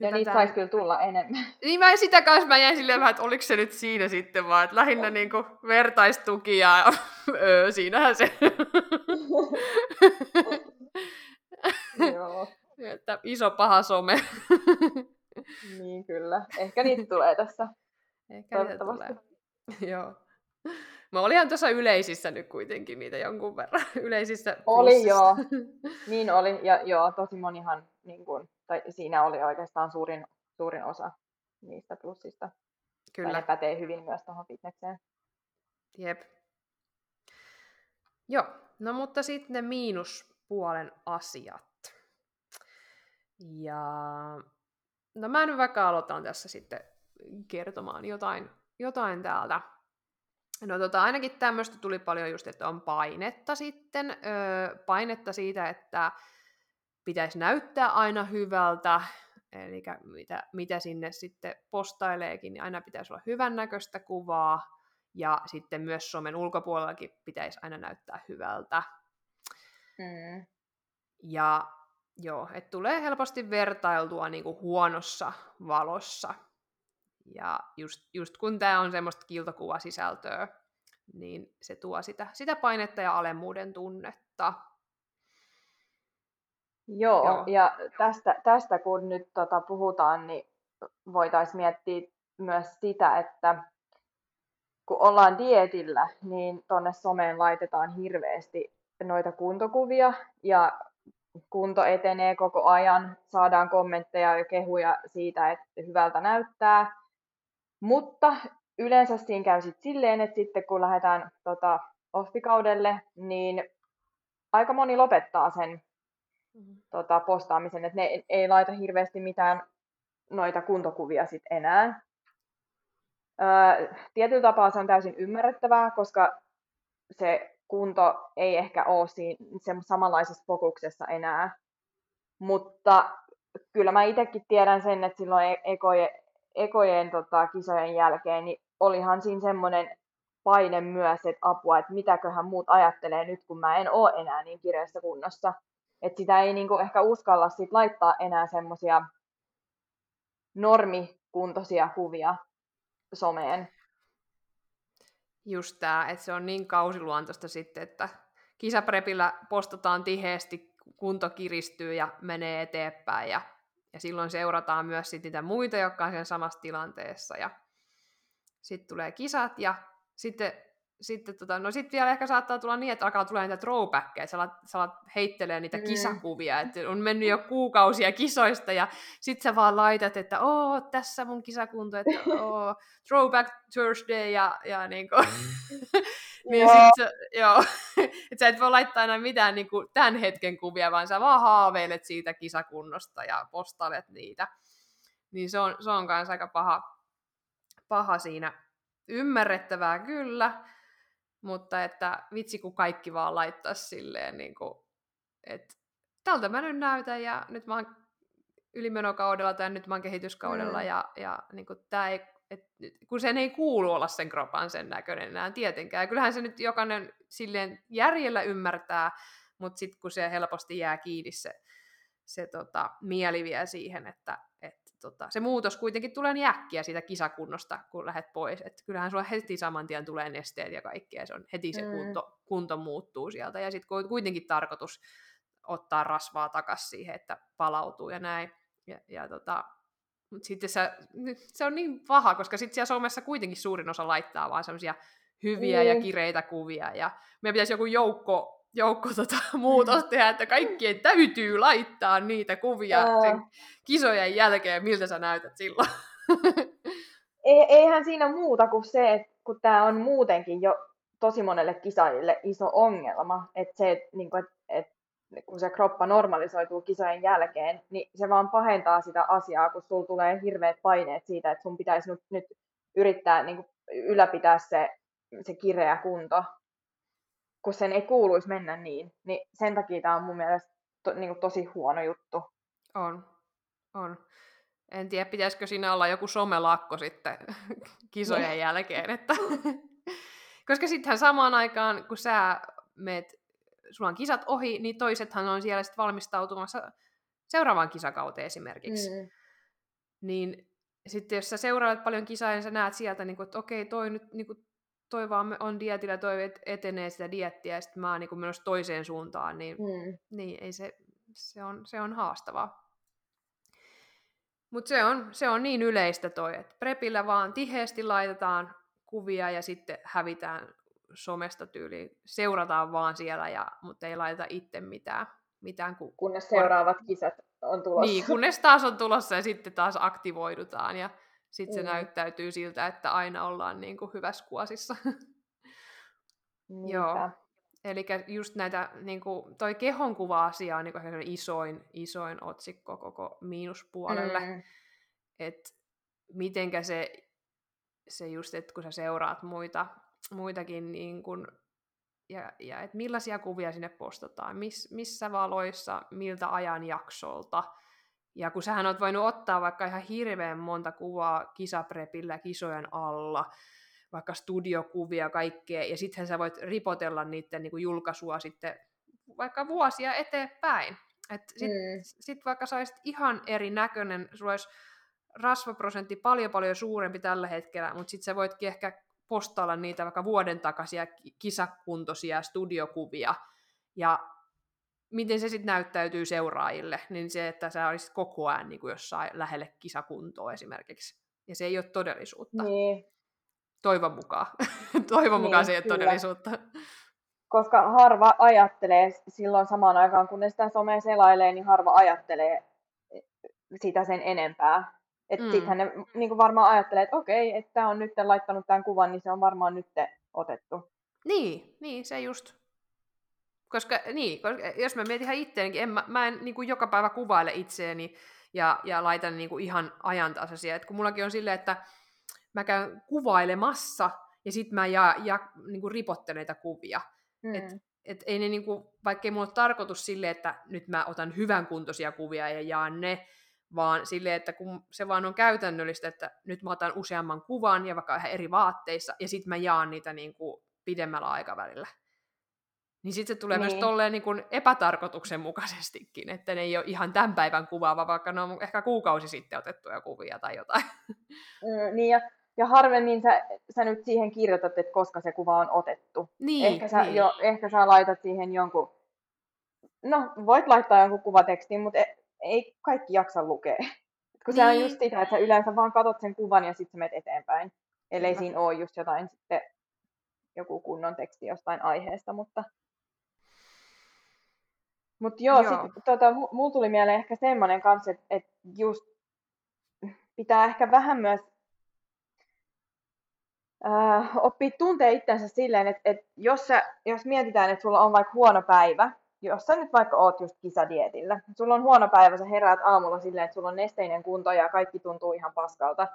ja niitä saisi kyllä tulla enemmän. Niin mä sitä kanssa mä jäin silleen vähän, että oliko se nyt siinä sitten vaan, että lähinnä niin kuin vertaistuki ja öö, siinähän se. Joo. Että iso paha some. niin kyllä. Ehkä niitä tulee tässä. Ehkä niitä tulee. Joo. Mä olihan tuossa yleisissä nyt kuitenkin niitä jonkun verran. Yleisissä Oli joo. Niin oli. Ja joo, tosi monihan niin kun, tai siinä oli oikeastaan suurin, suurin osa niistä plussista. Kyllä. Tai ne pätee hyvin myös tuohon fitnekseen. Jep. Joo, no mutta sitten ne miinuspuolen asiat. Ja no mä nyt vaikka aloitan tässä sitten kertomaan jotain, jotain täältä. No tota, ainakin tämmöistä tuli paljon just, että on painetta sitten, öö, painetta siitä, että pitäisi näyttää aina hyvältä, eli mitä, mitä sinne sitten postaileekin, niin aina pitäisi olla hyvännäköistä kuvaa, ja sitten myös somen ulkopuolellakin pitäisi aina näyttää hyvältä. Mm. Ja joo, että tulee helposti vertailtua niin kuin huonossa valossa. Ja just, just kun tämä on semmoista kiltokuvasisältöä, niin se tuo sitä, sitä painetta ja alemmuuden tunnetta. Joo, Joo. ja tästä, tästä kun nyt tota puhutaan, niin voitaisiin miettiä myös sitä, että kun ollaan dietillä, niin tuonne someen laitetaan hirveästi noita kuntokuvia ja kunto etenee koko ajan, saadaan kommentteja ja kehuja siitä, että hyvältä näyttää. Mutta yleensä siinä käy sit silleen, että sitten kun lähdetään tota, offikaudelle, niin aika moni lopettaa sen. tota, postaamisen, että ne ei laita hirveästi mitään noita kuntokuvia sit enää. Öö, tietyllä tapaa se on täysin ymmärrettävää, koska se kunto ei ehkä ole siinä se samanlaisessa fokuksessa enää. Mutta kyllä mä itsekin tiedän sen, että silloin e-, ekojen, ekojen tota, kisojen jälkeen niin olihan siinä semmoinen paine myös, että apua, että mitäköhän muut ajattelee nyt, kun mä en ole enää niin kireessä kunnossa. Että sitä ei niinku ehkä uskalla sit laittaa enää semmoisia normikuntoisia kuvia someen. Just tämä, että se on niin kausiluontoista sitten, että kisaprepillä postataan tiheesti, kunto kiristyy ja menee eteenpäin ja, ja silloin seurataan myös sit niitä muita, jotka on sen samassa tilanteessa. Ja sitten tulee kisat ja sitten sitten tota, no sit vielä ehkä saattaa tulla niin, että alkaa tulla niitä throwbackkejä, sä alat, sä alat heittelee niitä mm. kisakuvia, että on mennyt jo kuukausia kisoista ja sit sä vaan laitat, että oo, tässä mun kisakunto, että oo, throwback Thursday ja, ja niinku, niin joo. sit sä, joo, että sä et voi laittaa enää mitään niinku tämän hetken kuvia, vaan sä vaan haaveilet siitä kisakunnosta ja postailet niitä. Niin se on, se on kanssa aika paha, paha siinä. Ymmärrettävää kyllä, mutta että vitsi kun kaikki vaan laittaa silleen, niin kuin, että tältä mä nyt näytän ja nyt mä oon ylimenokaudella tai nyt mä oon kehityskaudella mm. ja, ja niin kuin, tää ei, et, kun sen ei kuulu olla sen kropan sen näköinen enää tietenkään. Ja kyllähän se nyt jokainen silleen järjellä ymmärtää, mutta sitten kun se helposti jää kiinni se, se tota, mieli vie siihen, että tota, se muutos kuitenkin tulee niin äkkiä siitä kisakunnosta, kun lähdet pois. Et kyllähän sulla heti saman tien tulee nesteet ja kaikkea, se on heti se mm. kunto, kunto muuttuu sieltä. Ja sitten kuitenkin tarkoitus ottaa rasvaa takaisin siihen, että palautuu ja näin. Ja, ja tota, mutta sitten se, se on niin paha, koska sitten siellä somessa kuitenkin suurin osa laittaa vaan semmoisia hyviä mm. ja kireitä kuvia. Ja meidän pitäisi joku joukko joukko tota, muutos mm. tehdä, että kaikkien täytyy laittaa niitä kuvia Ää... sen kisojen jälkeen, miltä sä näytät silloin. Ei, eihän siinä muuta kuin se, että kun tämä on muutenkin jo tosi monelle kisaajille iso ongelma, että se, että, niin kuin, että, että kun se kroppa normalisoituu kisojen jälkeen, niin se vaan pahentaa sitä asiaa, kun sulla tulee hirveät paineet siitä, että sun pitäisi nyt, nyt yrittää niin kuin, ylläpitää se, se kireä kunto kun sen ei kuuluisi mennä niin, niin sen takia tämä on mun mielestä to, niin kuin tosi huono juttu. On, on. En tiedä, pitäisikö siinä olla joku somelakko sitten kisojen niin. jälkeen, että... koska sittenhän samaan aikaan, kun sä meet, sulla on kisat ohi, niin toisethan on siellä sitten valmistautumassa seuraavaan kisakauteen esimerkiksi. Mm. Niin sitten jos sä seuraavat paljon kisaa ja sä näet sieltä, niin kuin, että okei, toi nyt niin kuin, toi vaan on dietillä, toi etenee sitä diettiä ja sitten mä oon niin menossa toiseen suuntaan, niin, mm. niin ei se, se, on, se on haastavaa. Mutta se on, se on niin yleistä toi, että prepillä vaan tiheesti laitetaan kuvia ja sitten hävitään somesta tyyliin. Seurataan vaan siellä, ja, mutta ei laita itse mitään. mitään ku- kunnes seuraavat kisat on tulossa. Niin, kunnes taas on tulossa ja sitten taas aktivoidutaan. Ja sitten se mm. näyttäytyy siltä, että aina ollaan niin kuin hyvässä kuosissa. Joo. Eli just näitä, niin kuin, toi kehonkuva-asia on niin kuin isoin, isoin otsikko koko miinuspuolelle. Mm. Että mitenkä se, se just, että kun sä seuraat muita, muitakin niin kuin, ja, ja että millaisia kuvia sinne postataan, miss, missä valoissa, miltä ajanjaksolta, ja kun sähän oot voinut ottaa vaikka ihan hirveän monta kuvaa kisaprepillä kisojen alla, vaikka studiokuvia kaikkea, ja sittenhän sä voit ripotella niiden niin kuin julkaisua sitten vaikka vuosia eteenpäin. Et sit, mm. sit vaikka saisit ihan eri näköinen, sulla olisi rasvaprosentti paljon paljon suurempi tällä hetkellä, mutta sitten sä voitkin ehkä postailla niitä vaikka vuoden takaisia kisakuntoisia studiokuvia, ja miten se sitten näyttäytyy seuraajille, niin se, että sä olisit koko ajan niin kuin jossain lähelle kisakuntoa esimerkiksi. Ja se ei ole todellisuutta. Niin. Toivon mukaan. Toivon niin, mukaan se ei ole todellisuutta. Koska harva ajattelee silloin samaan aikaan, kun ne sitä somea selailee, niin harva ajattelee sitä sen enempää. Että mm. sittenhän ne niin kuin varmaan ajattelee, että okei, että on nyt laittanut tämän kuvan, niin se on varmaan nyt otettu. Niin, niin se just. Koska, niin, koska jos mä mietin ihan itseänikin, en, mä, mä en niin kuin joka päivä kuvaile itseäni ja, ja laitan niin kuin ihan ajantasaisia. Et kun mullakin on silleen, että mä käyn kuvailemassa ja sitten mä ja, ja, niin kuin ripottelen näitä kuvia. Mm. Et, et ei ne, niin kuin, vaikka ei mulla ole tarkoitus sille, että nyt mä otan hyvän kuntoisia kuvia ja jaan ne, vaan sille, että kun se vaan on käytännöllistä, että nyt mä otan useamman kuvan ja vaikka ihan eri vaatteissa, ja sitten mä jaan niitä niin kuin pidemmällä aikavälillä. Niin sitten se tulee niin. myös tolleen niin kuin epätarkoituksenmukaisestikin, että ne ei ole ihan tämän päivän kuvaava, vaikka ne on ehkä kuukausi sitten otettuja kuvia tai jotain. Mm, niin ja, ja harvemmin sä, sä nyt siihen kirjoitat, että koska se kuva on otettu. Niin, ehkä, sä, niin. jo, ehkä sä laitat siihen jonkun, no voit laittaa jonkun kuvatekstin, mutta e, ei kaikki jaksa lukea. Kun niin. se on just sitä, että sä yleensä vaan katot sen kuvan ja sitten sä menet eteenpäin. Ellei Kyllä. siinä ole just jotain sitten joku kunnon teksti jostain aiheesta, mutta... Mutta joo, joo. Sit, tota, mulla tuli mieleen ehkä semmoinen kanssa, että et just pitää ehkä vähän myös äh, oppii tuntee itsensä silleen, että, että jos, sä, jos mietitään, että sulla on vaikka huono päivä, jos sä nyt vaikka oot just kisadietillä, sulla on huono päivä, sä heräät aamulla silleen, että sulla on nesteinen kunto ja kaikki tuntuu ihan paskalta,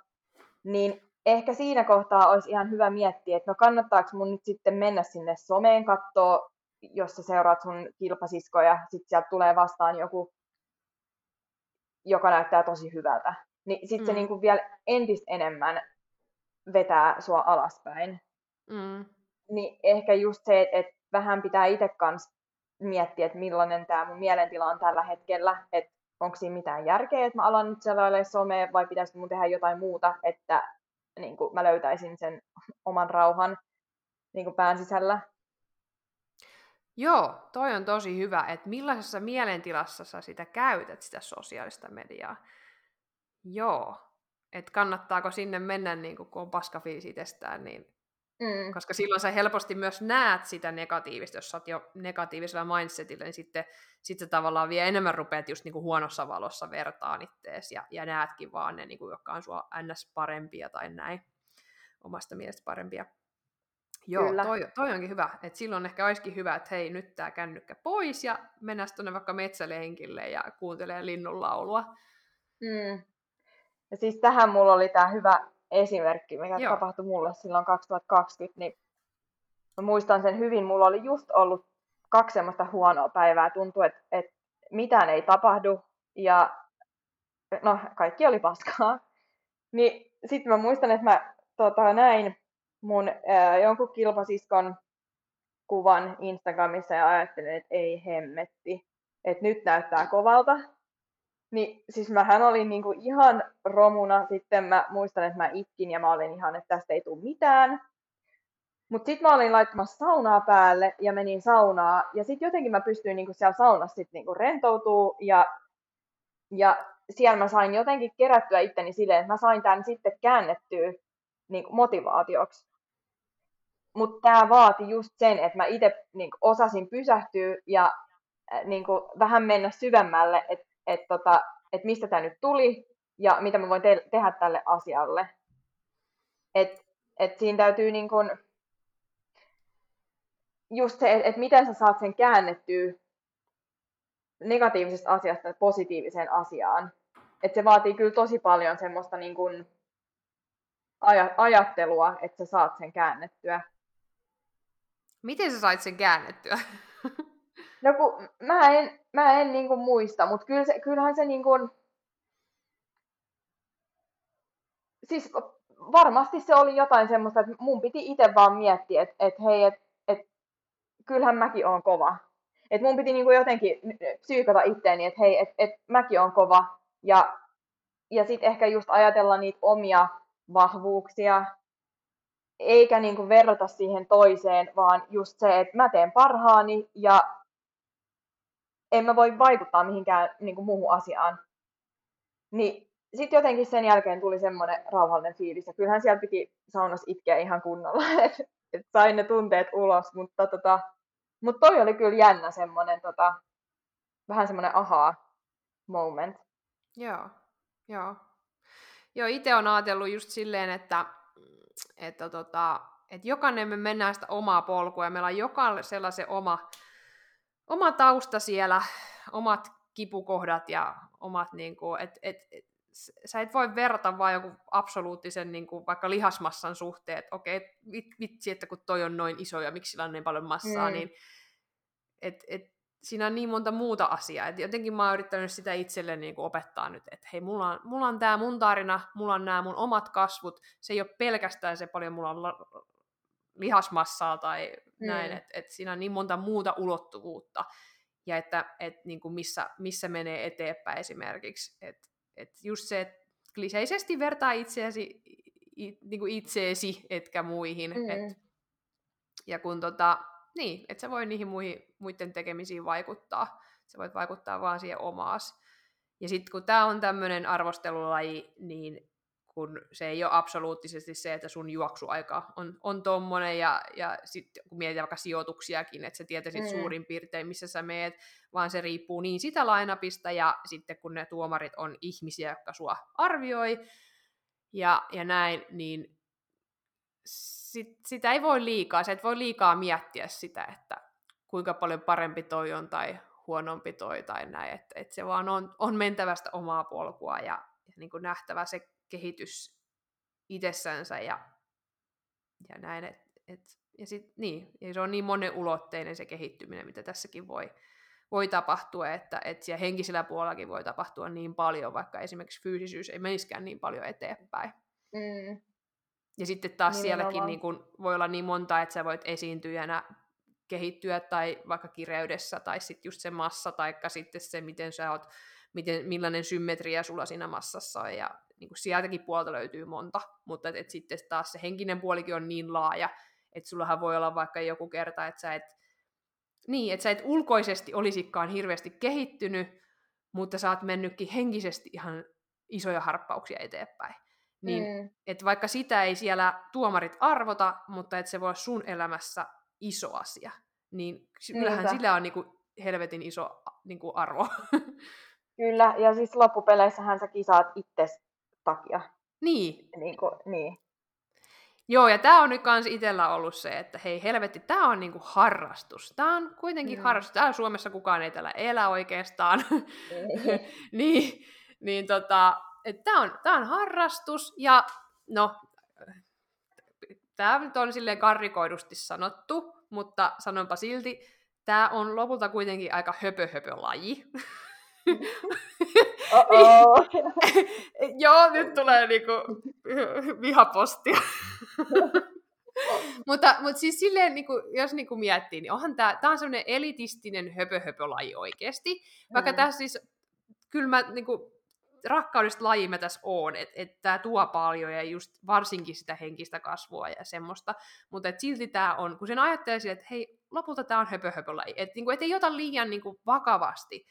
niin ehkä siinä kohtaa olisi ihan hyvä miettiä, että no kannattaako mun nyt sitten mennä sinne someen katsoa, jos sä seuraat sun kilpasiskoja, sitten sieltä tulee vastaan joku, joka näyttää tosi hyvältä. Niin sitten mm. se niinku vielä entistä enemmän vetää sua alaspäin. Mm. Niin ehkä just se, että et vähän pitää itse kanssa miettiä, että millainen tämä mun mielentila on tällä hetkellä, että onko siinä mitään järkeä, että mä alan nyt selailemaan somea vai pitäisikö mun tehdä jotain muuta, että niin kuin mä löytäisin sen oman rauhan niin kuin pään sisällä. Joo, toi on tosi hyvä, että millaisessa mielentilassa sä sitä käytät, sitä sosiaalista mediaa. Joo, että kannattaako sinne mennä, niin kun on paskafiisi itsestään, niin Mm. Koska silloin sä helposti myös näet sitä negatiivista, jos sä oot jo negatiivisella mindsetillä, niin sitten sit sä tavallaan vielä enemmän rupeat just niinku huonossa valossa vertaan ittees ja, ja näetkin vaan ne, niinku, jotka on sua ns. parempia tai näin, omasta mielestä parempia. Joo, Kyllä. toi, toi onkin hyvä. Et silloin ehkä olisikin hyvä, että hei, nyt tämä kännykkä pois ja mennä tuonne vaikka metsälenkille ja kuuntelee linnun laulua. Mm. Ja siis tähän mulla oli tämä hyvä esimerkki, mikä Joo. tapahtui mulle silloin 2020, niin mä muistan sen hyvin. Mulla oli just ollut kaksi semmoista huonoa päivää. Tuntui, että, että mitään ei tapahdu ja no, kaikki oli paskaa. Niin sitten mä muistan, että mä tota, näin mun ää, jonkun kilpasiskon kuvan Instagramissa ja ajattelin, että ei hemmetti, että nyt näyttää kovalta. Niin siis mähän olin niinku ihan romuna, sitten mä muistan, että mä itkin ja mä olin ihan, että tästä ei tule mitään. Mutta sitten mä olin laittamassa saunaa päälle ja menin saunaa ja sitten jotenkin mä pystyin niinku siellä saunassa sit niinku rentoutuu ja, ja siellä mä sain jotenkin kerättyä itteni silleen, että mä sain tämän sitten käännettyä niinku motivaatioksi. Mutta tämä vaati just sen, että mä itse niinku osasin pysähtyä ja äh, niinku vähän mennä syvemmälle, että että tota, et mistä tämä nyt tuli ja mitä mä voin te- tehdä tälle asialle. Et, et siinä täytyy niin kun, just se, että et miten sä saat sen käännettyä negatiivisesta asiasta positiiviseen asiaan. Et se vaatii kyllä tosi paljon semmoista niin kun aj- ajattelua, että sä saat sen käännettyä. Miten sä sait sen käännettyä? No kun mä en, mä en niinku muista, mutta kyllä se, kyllähän se niinku... Siis varmasti se oli jotain semmoista, että mun piti itse vaan miettiä, että et, hei, että et, kyllähän mäkin on kova. Että mun piti niinku jotenkin psyykata itteeni, että hei, että et mäkin on kova. Ja, ja sitten ehkä just ajatella niitä omia vahvuuksia, eikä niinku verrata siihen toiseen, vaan just se, että mä teen parhaani ja en mä voi vaikuttaa mihinkään niin kuin muuhun asiaan. Niin sitten jotenkin sen jälkeen tuli semmoinen rauhallinen fiilis, ja kyllähän siellä piti saunassa itkeä ihan kunnolla, että et sain ne tunteet ulos, mutta tota, mut toi oli kyllä jännä semmoinen, tota, vähän semmoinen ahaa moment. Joo, joo. Joo, itse on ajatellut just silleen, että, että, tota, että jokainen me mennään sitä omaa polkua, ja meillä on jokainen sellaisen oma, oma tausta siellä, omat kipukohdat ja omat, niin kuin, et, et, et, sä et voi verrata vaan joku absoluuttisen niin kuin, vaikka lihasmassan suhteen, että okei, vitsi, että kun toi on noin iso ja miksi sillä on niin paljon massaa, mm. niin et, et, siinä on niin monta muuta asiaa. Et jotenkin mä oon yrittänyt sitä itselle niin kuin opettaa nyt, että hei, mulla on, mulla on tämä mun tarina, mulla on nämä mun omat kasvut, se ei ole pelkästään se paljon mulla on la- lihasmassaa tai mm. näin, että et siinä on niin monta muuta ulottuvuutta, ja että et, niin kuin missä, missä menee eteenpäin esimerkiksi. Että et just se, että kliseisesti vertaa itseäsi, it, niin kuin itseesi, etkä muihin. Mm. Et, ja kun tota, niin, että sä voi niihin muihin, muiden tekemisiin vaikuttaa. Sä voit vaikuttaa vaan siihen omaas. Ja sitten kun tämä on tämmöinen arvostelulaji, niin kun se ei ole absoluuttisesti se, että sun juoksuaika on, on tommonen, ja, ja sitten kun mietitään vaikka sijoituksiakin, että sä tietäisit mm. suurin piirtein, missä sä meet, vaan se riippuu niin sitä lainapista, ja sitten kun ne tuomarit on ihmisiä, jotka sua arvioi, ja, ja näin, niin sit, sitä ei voi liikaa, sä et voi liikaa miettiä sitä, että kuinka paljon parempi toi on, tai huonompi toi, tai näin, että et se vaan on, on mentävästä omaa polkua, ja, ja niin kuin nähtävä se kehitys itsessänsä ja, ja näin. Et, et, ja, sit, niin, ja se on niin monenulotteinen se kehittyminen, mitä tässäkin voi, voi tapahtua, että, että siellä henkisellä puolellakin voi tapahtua niin paljon, vaikka esimerkiksi fyysisyys ei meniskään niin paljon eteenpäin. Mm. Ja sitten taas niin sielläkin niin kun, voi olla niin monta, että sä voit esiintyjänä kehittyä tai vaikka kireydessä tai sitten just se massa tai sitten se, miten sä oot, miten, millainen symmetria sulla siinä massassa on ja niin kuin sieltäkin puolta löytyy monta, mutta et, et sitten taas se henkinen puolikin on niin laaja, että sullahan voi olla vaikka joku kerta, että sä et, niin, että sä et ulkoisesti olisikaan hirveästi kehittynyt, mutta sä oot mennytkin henkisesti ihan isoja harppauksia eteenpäin. Niin, mm. että vaikka sitä ei siellä tuomarit arvota, mutta että se voi olla sun elämässä iso asia, niin kyllähän Niinpä. sillä on niinku helvetin iso niinku arvo. Kyllä, ja siis loppupeleissähän sä kisaat itse takia. Niin. Niin, kuin, niin. Joo, ja tämä on nyt kans itsellä ollut se, että hei helvetti, tämä on niinku harrastus. Tämä on kuitenkin mm. harrastus. Täällä Suomessa kukaan ei täällä elä oikeastaan. Mm. niin, niin tota, tämä on, tää on harrastus, ja no, tämä nyt on silleen karrikoidusti sanottu, mutta sanonpa silti, tämä on lopulta kuitenkin aika höpö-höpö-laji. Joo, nyt tulee niinku vihapostia. mutta, mutta siis silleen, niinku, jos niinku miettii, niin onhan tämä, tämä on semmoinen elitistinen höpö-höpö-laji oikeasti. Vaikka mm. tässä siis, kyllä mä niinku, rakkaudesta laji mä tässä oon, että et tämä tuo paljon ja just varsinkin sitä henkistä kasvua ja semmoista, mutta et silti tämä on, kun sen ajattelee että hei, lopulta tämä on höpö-höpö-laji, että niinku, et ei ota liian niinku, vakavasti,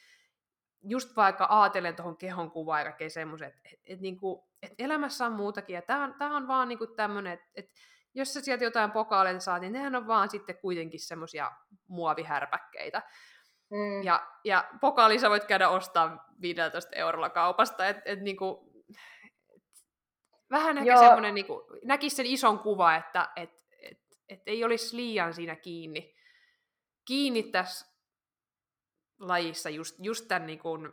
just vaikka aatelen tuohon kehon kuvaan ja kaikkea että et, et, niinku, et elämässä on muutakin, ja tämä on, vaan niinku tämmöinen, että et, jos sä sieltä jotain pokaaleita saat, niin nehän on vaan sitten kuitenkin semmoisia muovihärpäkkeitä. Mm. Ja, ja pokaali voit käydä ostaa 15 eurolla kaupasta, että et, niinku, vähän ehkä semmoinen, niinku, näkisi sen ison kuva, että et, et, et ei olisi liian siinä kiinni, kiinni tässä lajissa just, just tämän niin kuin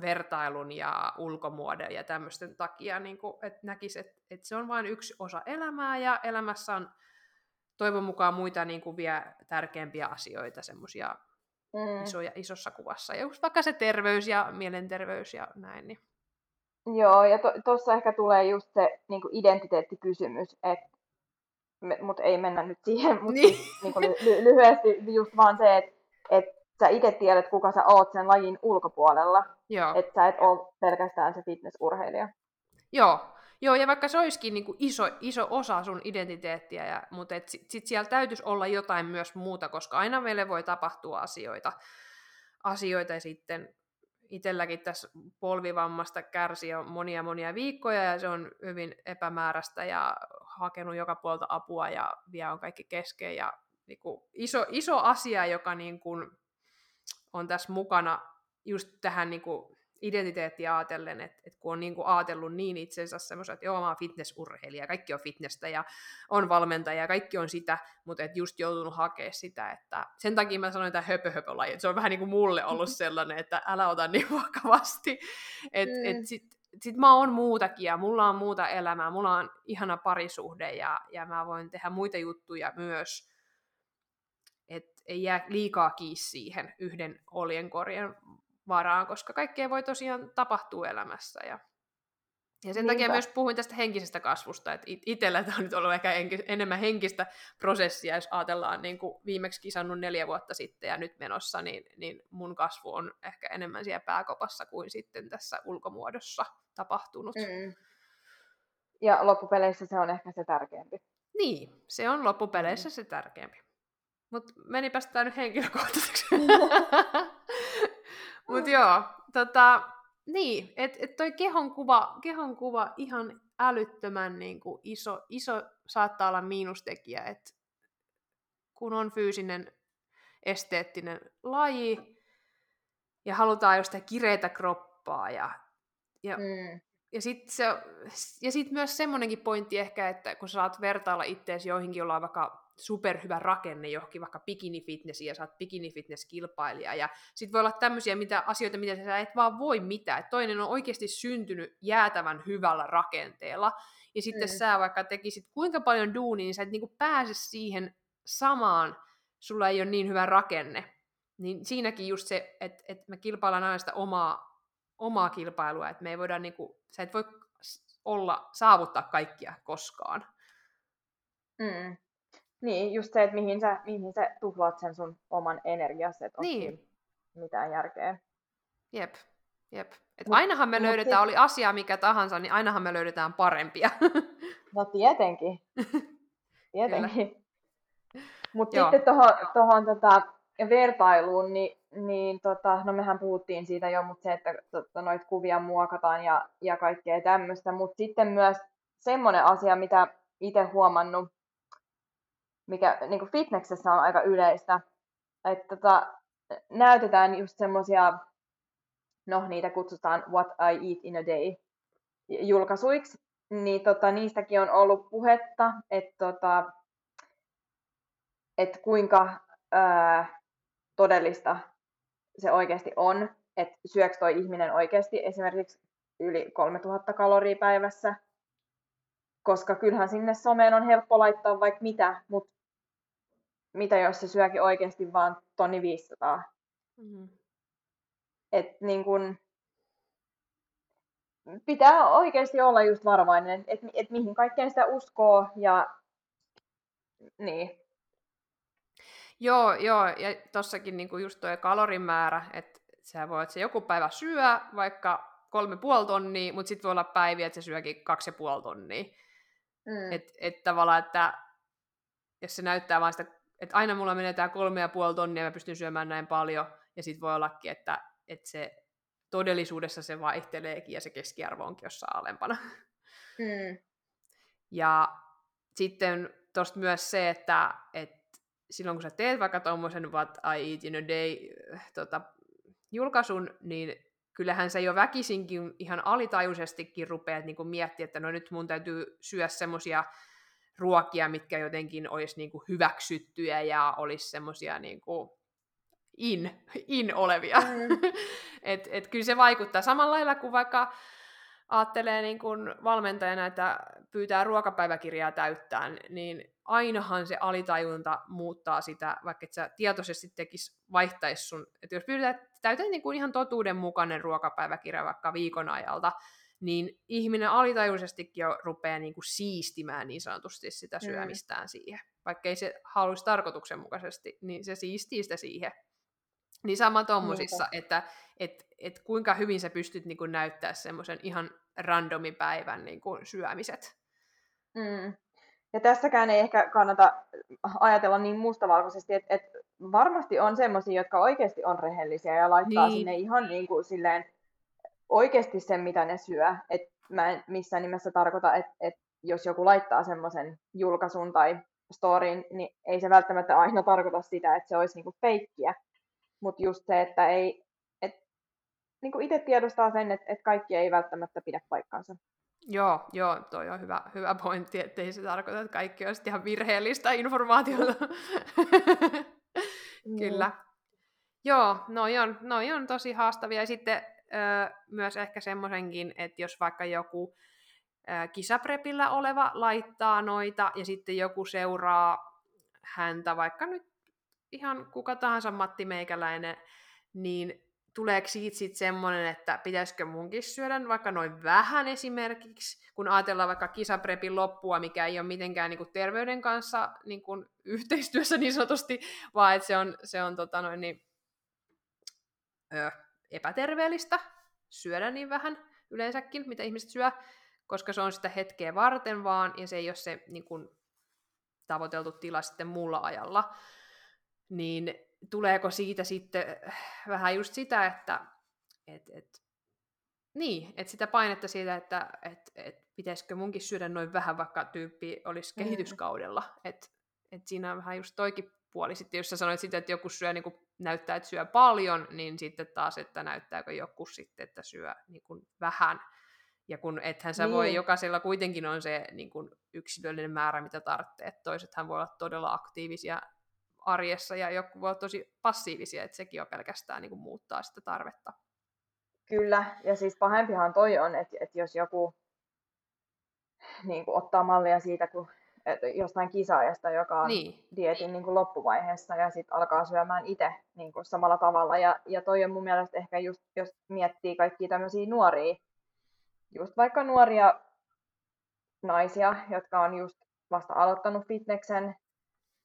vertailun ja ulkomuodon ja tämmöisten takia, niin kuin, että näkisi, että, että se on vain yksi osa elämää ja elämässä on toivon mukaan muita niin kuin vielä tärkeämpiä asioita, semmoisia mm. isoja, isossa kuvassa. Ja just vaikka se terveys ja mielenterveys ja näin. Niin. Joo, ja tuossa to, ehkä tulee just se niin identiteettikysymys, että mutta ei mennä nyt siihen, mutta niin. siis, niin kuin ly- lyhyesti just vaan se, että et sä itse tiedät, kuka sä oot sen lajin ulkopuolella. Että sä et ole pelkästään se fitnessurheilija. Joo, Joo, ja vaikka se olisikin niin kuin iso, iso osa sun identiteettiä, ja, mutta sitten sit siellä täytyisi olla jotain myös muuta, koska aina meille voi tapahtua asioita, asioita ja sitten itselläkin tässä polvivammasta kärsi jo monia monia viikkoja ja se on hyvin epämääräistä ja hakenut joka puolta apua ja vielä on kaikki kesken ja niin kuin iso, iso asia, joka niin kuin on tässä mukana just tähän niin kuin identiteettiä ajatellen, että, että kun on niin kuin ajatellut niin itsensä semmoisen, että joo, mä oon fitnessurheilija, kaikki on fitnessä ja on valmentaja ja kaikki on sitä, mutta et just joutunut hakemaan sitä, että sen takia mä sanoin tämä höpö laji että se on vähän niin kuin mulle ollut sellainen, että älä ota niin vakavasti, että mm. et sit, sit mä oon muutakin ja mulla on muuta elämää, mulla on ihana parisuhde ja, ja mä voin tehdä muita juttuja myös, ei jää liikaa kiinni siihen yhden oljenkorjen varaan, koska kaikkea voi tosiaan tapahtua elämässä. Ja, ja sen Niinpä. takia myös puhuin tästä henkisestä kasvusta, että itsellä tämä on nyt ollut ehkä enemmän henkistä prosessia, jos ajatellaan niin kuin viimeksi kisannut neljä vuotta sitten ja nyt menossa, niin, niin mun kasvu on ehkä enemmän siellä pääkopassa kuin sitten tässä ulkomuodossa tapahtunut. Mm. Ja loppupeleissä se on ehkä se tärkeämpi. Niin, se on loppupeleissä mm. se tärkeämpi. Mutta menipäs tää nyt henkilökohtaiseksi. Mutta joo, tota, niin, että et toi kehon kuva, kehon kuva ihan älyttömän niin kuin iso, iso saattaa olla miinustekijä, että kun on fyysinen esteettinen laji ja halutaan just sitä kireitä kroppaa ja, ja, mm. ja sitten ja sit myös semmoinenkin pointti ehkä, että kun sä saat vertailla itseäsi joihinkin, joilla on vaikka superhyvä rakenne johonkin vaikka bikini-fitnessiin ja sä oot bikini-fitness-kilpailija. Ja sit voi olla tämmöisiä mitä, asioita, mitä sä et vaan voi mitään. Et toinen on oikeasti syntynyt jäätävän hyvällä rakenteella. Ja sitten mm. sä vaikka tekisit kuinka paljon duunia, niin sä et niinku pääse siihen samaan, sulla ei ole niin hyvä rakenne. Niin siinäkin just se, että, että me kilpaillaan aina sitä omaa, omaa kilpailua, että me ei voida niinku, sä et voi olla, saavuttaa kaikkia koskaan. Mm. Niin, just se, että mihin sä, mihin sä tuhlaat sen sun oman energias, että niin. mitään järkeä. Jep, jep. Et mut, ainahan me löydetään, oli asia mikä tahansa, niin ainahan me löydetään parempia. No tietenkin. Tietenkin. Mutta sitten tuohon tohon, tota, vertailuun, niin, niin tota, no mehän puhuttiin siitä jo, mutta se, että tota, noita kuvia muokataan ja, ja kaikkea tämmöistä, mutta sitten myös semmoinen asia, mitä itse huomannut, mikä niin kuin fitnessessä on aika yleistä, että tota, näytetään just semmoisia, no niitä kutsutaan What I Eat in a Day julkaisuiksi, niin tota, niistäkin on ollut puhetta, että tota, et kuinka ää, todellista se oikeasti on, että syöks toi ihminen oikeasti esimerkiksi yli 3000 kaloria päivässä, koska kyllähän sinne someen on helppo laittaa vaikka mitä, mutta mitä jos se syökin oikeasti vaan tonni 500. Mm-hmm. Et niin kun, pitää oikeasti olla just varovainen, että et mihin kaikkeen sitä uskoo ja niin. Joo, joo, ja tossakin niinku just tuo kalorimäärä, että sä voit se joku päivä syö vaikka kolme puoli tonnia, mutta sitten voi olla päiviä, että se syökin kaksi ja puoli tonnia. Mm. Että et tavallaan, että jos se näyttää vain sitä että aina mulla menee tämä kolme ja puoli tonnia ja mä pystyn syömään näin paljon, ja sitten voi ollakin, että, että se todellisuudessa se vaihteleekin ja se keskiarvo onkin jossain alempana. Mm. Ja sitten tuosta myös se, että, että silloin kun sä teet vaikka tuommoisen What I Eat in a Day tota, julkaisun, niin kyllähän se jo väkisinkin ihan alitajuisestikin rupeat niin miettimään, että no nyt mun täytyy syödä semmoisia ruokia, mitkä jotenkin olisi niin kuin hyväksyttyjä ja olisi semmoisia niin kuin in, in olevia. Mm. et, et kyllä se vaikuttaa samalla lailla kuin vaikka ajattelee niin kuin valmentajana, että pyytää ruokapäiväkirjaa täyttää, niin ainahan se alitajunta muuttaa sitä, vaikka et sä tietoisesti tekis, vaihtaisi sun, että jos pyydät täytät niin kuin ihan totuudenmukainen ruokapäiväkirja vaikka viikon ajalta, niin ihminen alitajuisestikin jo rupeaa niin kuin siistimään niin sanotusti sitä syömistään mm. siihen. Vaikka ei se haluaisi tarkoituksenmukaisesti, niin se siistii sitä siihen. Niin sama tuommoisissa, mm. että et, et kuinka hyvin sä pystyt niin kuin näyttää semmoisen ihan randomin päivän niin kuin syömiset. Mm. Ja tässäkään ei ehkä kannata ajatella niin mustavalkoisesti, että, että varmasti on semmoisia, jotka oikeasti on rehellisiä ja laittaa niin. sinne ihan niin kuin silleen oikeasti sen, mitä ne syö. Et mä en missään nimessä tarkoita, että et jos joku laittaa semmoisen julkaisun tai storin, niin ei se välttämättä aina tarkoita sitä, että se olisi niinku feikkiä. Mutta just se, että ei, et, niinku itse tiedostaa sen, että et kaikki ei välttämättä pidä paikkaansa. Joo, joo, toi on hyvä, hyvä pointti, että ei se tarkoita, että kaikki olisi ihan virheellistä informaatiota. Kyllä. Joo, noi on, noi on tosi haastavia. Ja sitten ö, myös ehkä semmoisenkin, että jos vaikka joku ö, kisaprepillä oleva laittaa noita ja sitten joku seuraa häntä, vaikka nyt ihan kuka tahansa Matti Meikäläinen, niin tuleeko siitä sitten semmoinen, että pitäisikö munkin syödä vaikka noin vähän esimerkiksi, kun ajatellaan vaikka kisaprepin loppua, mikä ei ole mitenkään niin kuin terveyden kanssa niin yhteistyössä niin sanotusti, vaan että se on, se on tota noin, niin, ö, epäterveellistä syödä niin vähän yleensäkin, mitä ihmiset syö, koska se on sitä hetkeä varten vaan, ja se ei ole se niin kuin, tavoiteltu tila sitten muulla ajalla. Niin tuleeko siitä sitten vähän just sitä, että et, et, Niin, että sitä painetta siitä, että et, et pitäisikö munkin syödä noin vähän, vaikka tyyppi olisi mm. kehityskaudella. Että et siinä on vähän just toikin puoli. Sitten jos sä sanoit sitä, että joku syö, niin kuin näyttää, että syö paljon, niin sitten taas, että näyttääkö joku sitten, että syö niin kuin vähän. Ja kun ethän sä niin. voi, jokaisella kuitenkin on se niin kuin yksilöllinen määrä, mitä tarvitsee. Toisethan voi olla todella aktiivisia arjessa ja joku voi olla tosi passiivisia, että sekin on pelkästään niin kuin muuttaa sitä tarvetta. Kyllä, ja siis pahempihan toi on, että, että jos joku niin kuin ottaa mallia siitä, kun että jostain kisaajasta, joka on niin. dietin niin kuin loppuvaiheessa ja sitten alkaa syömään itse niin kuin samalla tavalla. Ja, ja toi on mun mielestä ehkä just, jos miettii kaikkia tämmöisiä nuoria, just vaikka nuoria naisia, jotka on just vasta aloittanut fitneksen,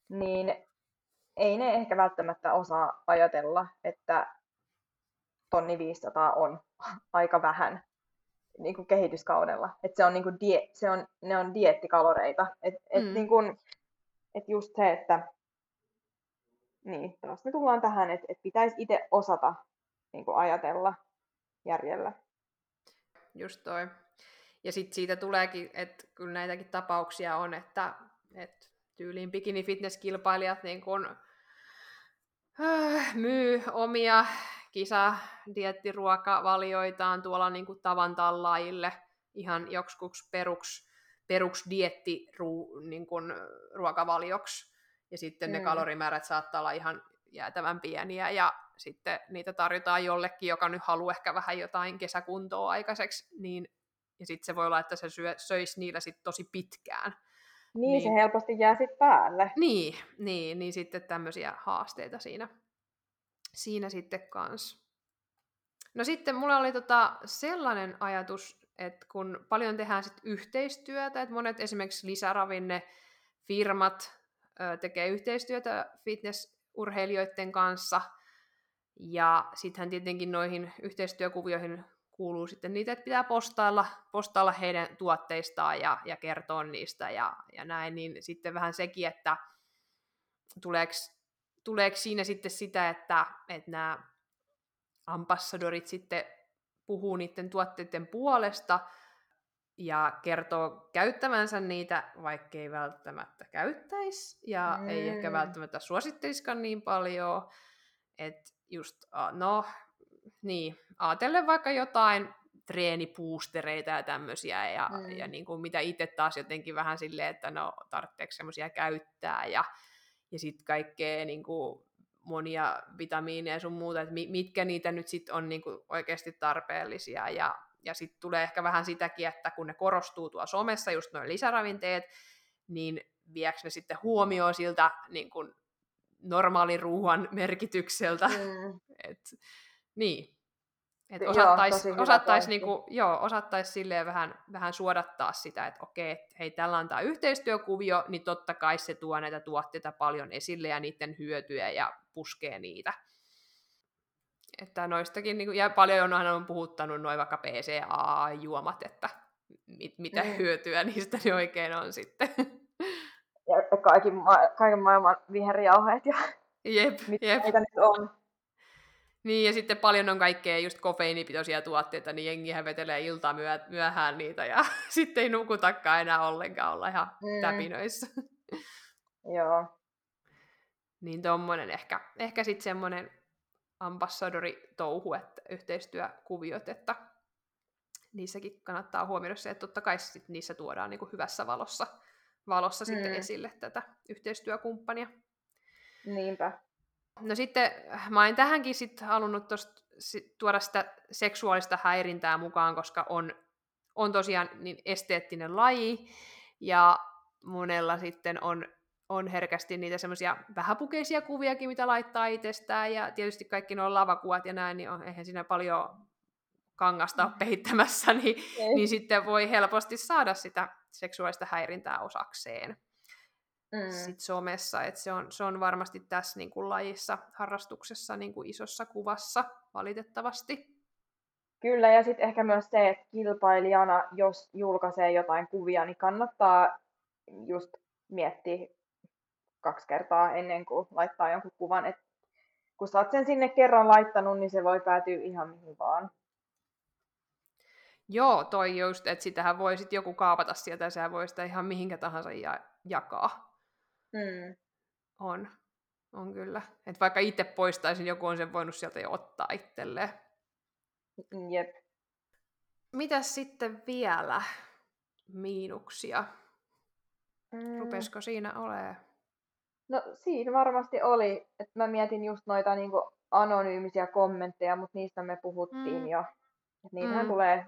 niin ei ne ehkä välttämättä osaa ajatella, että tonni 500 on aika vähän niin kuin kehityskaudella. Että se on, niin kuin die, se on, ne on diettikaloreita. Et, et mm. niin kuin, et just se, että niin, taas me tullaan tähän, että, että pitäisi itse osata niin kuin ajatella järjellä. Just toi. Ja sitten siitä tuleekin, että kyllä näitäkin tapauksia on, että, että tyyliin bikini fitnesskilpailijat niin kun, äh, myy omia kisadiettiruokavalioitaan tuolla niin kuin tavan tallaajille ihan joksikuks peruks, peruks dietti niin kuin, ruokavalioksi. Ja sitten mm. ne kalorimäärät saattaa olla ihan jäätävän pieniä ja sitten niitä tarjotaan jollekin, joka nyt haluaa ehkä vähän jotain kesäkuntoa aikaiseksi, niin ja sitten se voi olla, että se syö, söisi niillä sitten tosi pitkään. Niin, niin, se helposti jää sitten päälle. Niin, niin, niin sitten tämmöisiä haasteita siinä siinä sitten kans. No sitten mulla oli tota sellainen ajatus, että kun paljon tehdään sit yhteistyötä, että monet esimerkiksi lisäravinne firmat tekee yhteistyötä fitnessurheilijoiden kanssa, ja sittenhän tietenkin noihin yhteistyökuvioihin kuuluu sitten niitä, että pitää postailla, postailla heidän tuotteistaan ja, ja kertoa niistä ja, ja näin, niin sitten vähän sekin, että tuleeko tuleeko siinä sitten sitä, että, että nämä ambassadorit sitten puhuu niiden tuotteiden puolesta ja kertoo käyttävänsä niitä, vaikka ei välttämättä käyttäisi ja mm. ei ehkä välttämättä suosittelisikaan niin paljon. Että just, no niin, ajatellen vaikka jotain treenipuustereita ja tämmöisiä, ja, mm. ja niin kuin mitä itse taas jotenkin vähän silleen, että no tarvitseeko semmoisia käyttää, ja ja sitten kaikkea niin kuin, monia vitamiineja ja sun muuta, että mitkä niitä nyt sitten on niin kuin, oikeasti tarpeellisia. Ja, ja sitten tulee ehkä vähän sitäkin, että kun ne korostuu tuolla somessa, just noin lisäravinteet, niin viekö ne sitten huomioon siltä niin kuin, normaalin ruoan merkitykseltä. Mm. Et, niin, että osattaisi osattais, niinku, joo, osattais silleen vähän, vähän suodattaa sitä, että okei, että hei, tällä on tämä yhteistyökuvio, niin totta kai se tuo näitä tuotteita paljon esille ja niiden hyötyjä ja puskee niitä. Että noistakin, niin kuin, ja paljon on, on puhuttanut noin vaikka PCA-juomat, että mit, mitä mm. hyötyä niistä ne oikein on sitten. Ja kaiken, ma- kaiken maailman viherjauheet ja jep, mitä jep. niitä nyt on. Niin, ja sitten paljon on kaikkea just kofeiinipitoisia tuotteita, niin jengihän vetelee iltaa myö- myöhään niitä, ja sitten ei nukutakaan enää ollenkaan olla ihan mm. täpinöissä. Joo. Niin tommonen ehkä, ehkä sitten semmoinen ambassadori-touhu, että yhteistyökuviot, että niissäkin kannattaa huomioida se, että totta kai sit niissä tuodaan niin kuin hyvässä valossa, valossa mm. sitten esille tätä yhteistyökumppania. Niinpä. No sitten mä en tähänkin sit halunnut tosta, sit, tuoda sitä seksuaalista häirintää mukaan, koska on, on tosiaan niin esteettinen laji, ja monella sitten on, on herkästi niitä semmoisia vähäpukeisia kuviakin, mitä laittaa itsestään, ja tietysti kaikki nuo lavakuvat ja näin, niin on, eihän siinä paljon kangasta ole peittämässä, niin, niin sitten voi helposti saada sitä seksuaalista häirintää osakseen mm. sit somessa. Et se, on, se on varmasti tässä niin kuin lajissa, harrastuksessa niin kuin isossa kuvassa valitettavasti. Kyllä, ja sitten ehkä myös se, että kilpailijana, jos julkaisee jotain kuvia, niin kannattaa just miettiä kaksi kertaa ennen kuin laittaa jonkun kuvan. Et kun sä oot sen sinne kerran laittanut, niin se voi päätyä ihan mihin vaan. Joo, toi just, että sitähän voi sit joku kaapata sieltä ja sehän voi sitä ihan mihinkä tahansa ja- jakaa. Mm. On. On kyllä. Et vaikka itse poistaisin, joku on sen voinut sieltä jo ottaa itselleen. Jep. Mitäs sitten vielä miinuksia? Mm. Rupesko siinä olemaan? No siinä varmasti oli, että mä mietin just noita niinku anonyymisiä kommentteja, mutta niistä me puhuttiin Mm. jo. Et niitähän Mm. tulee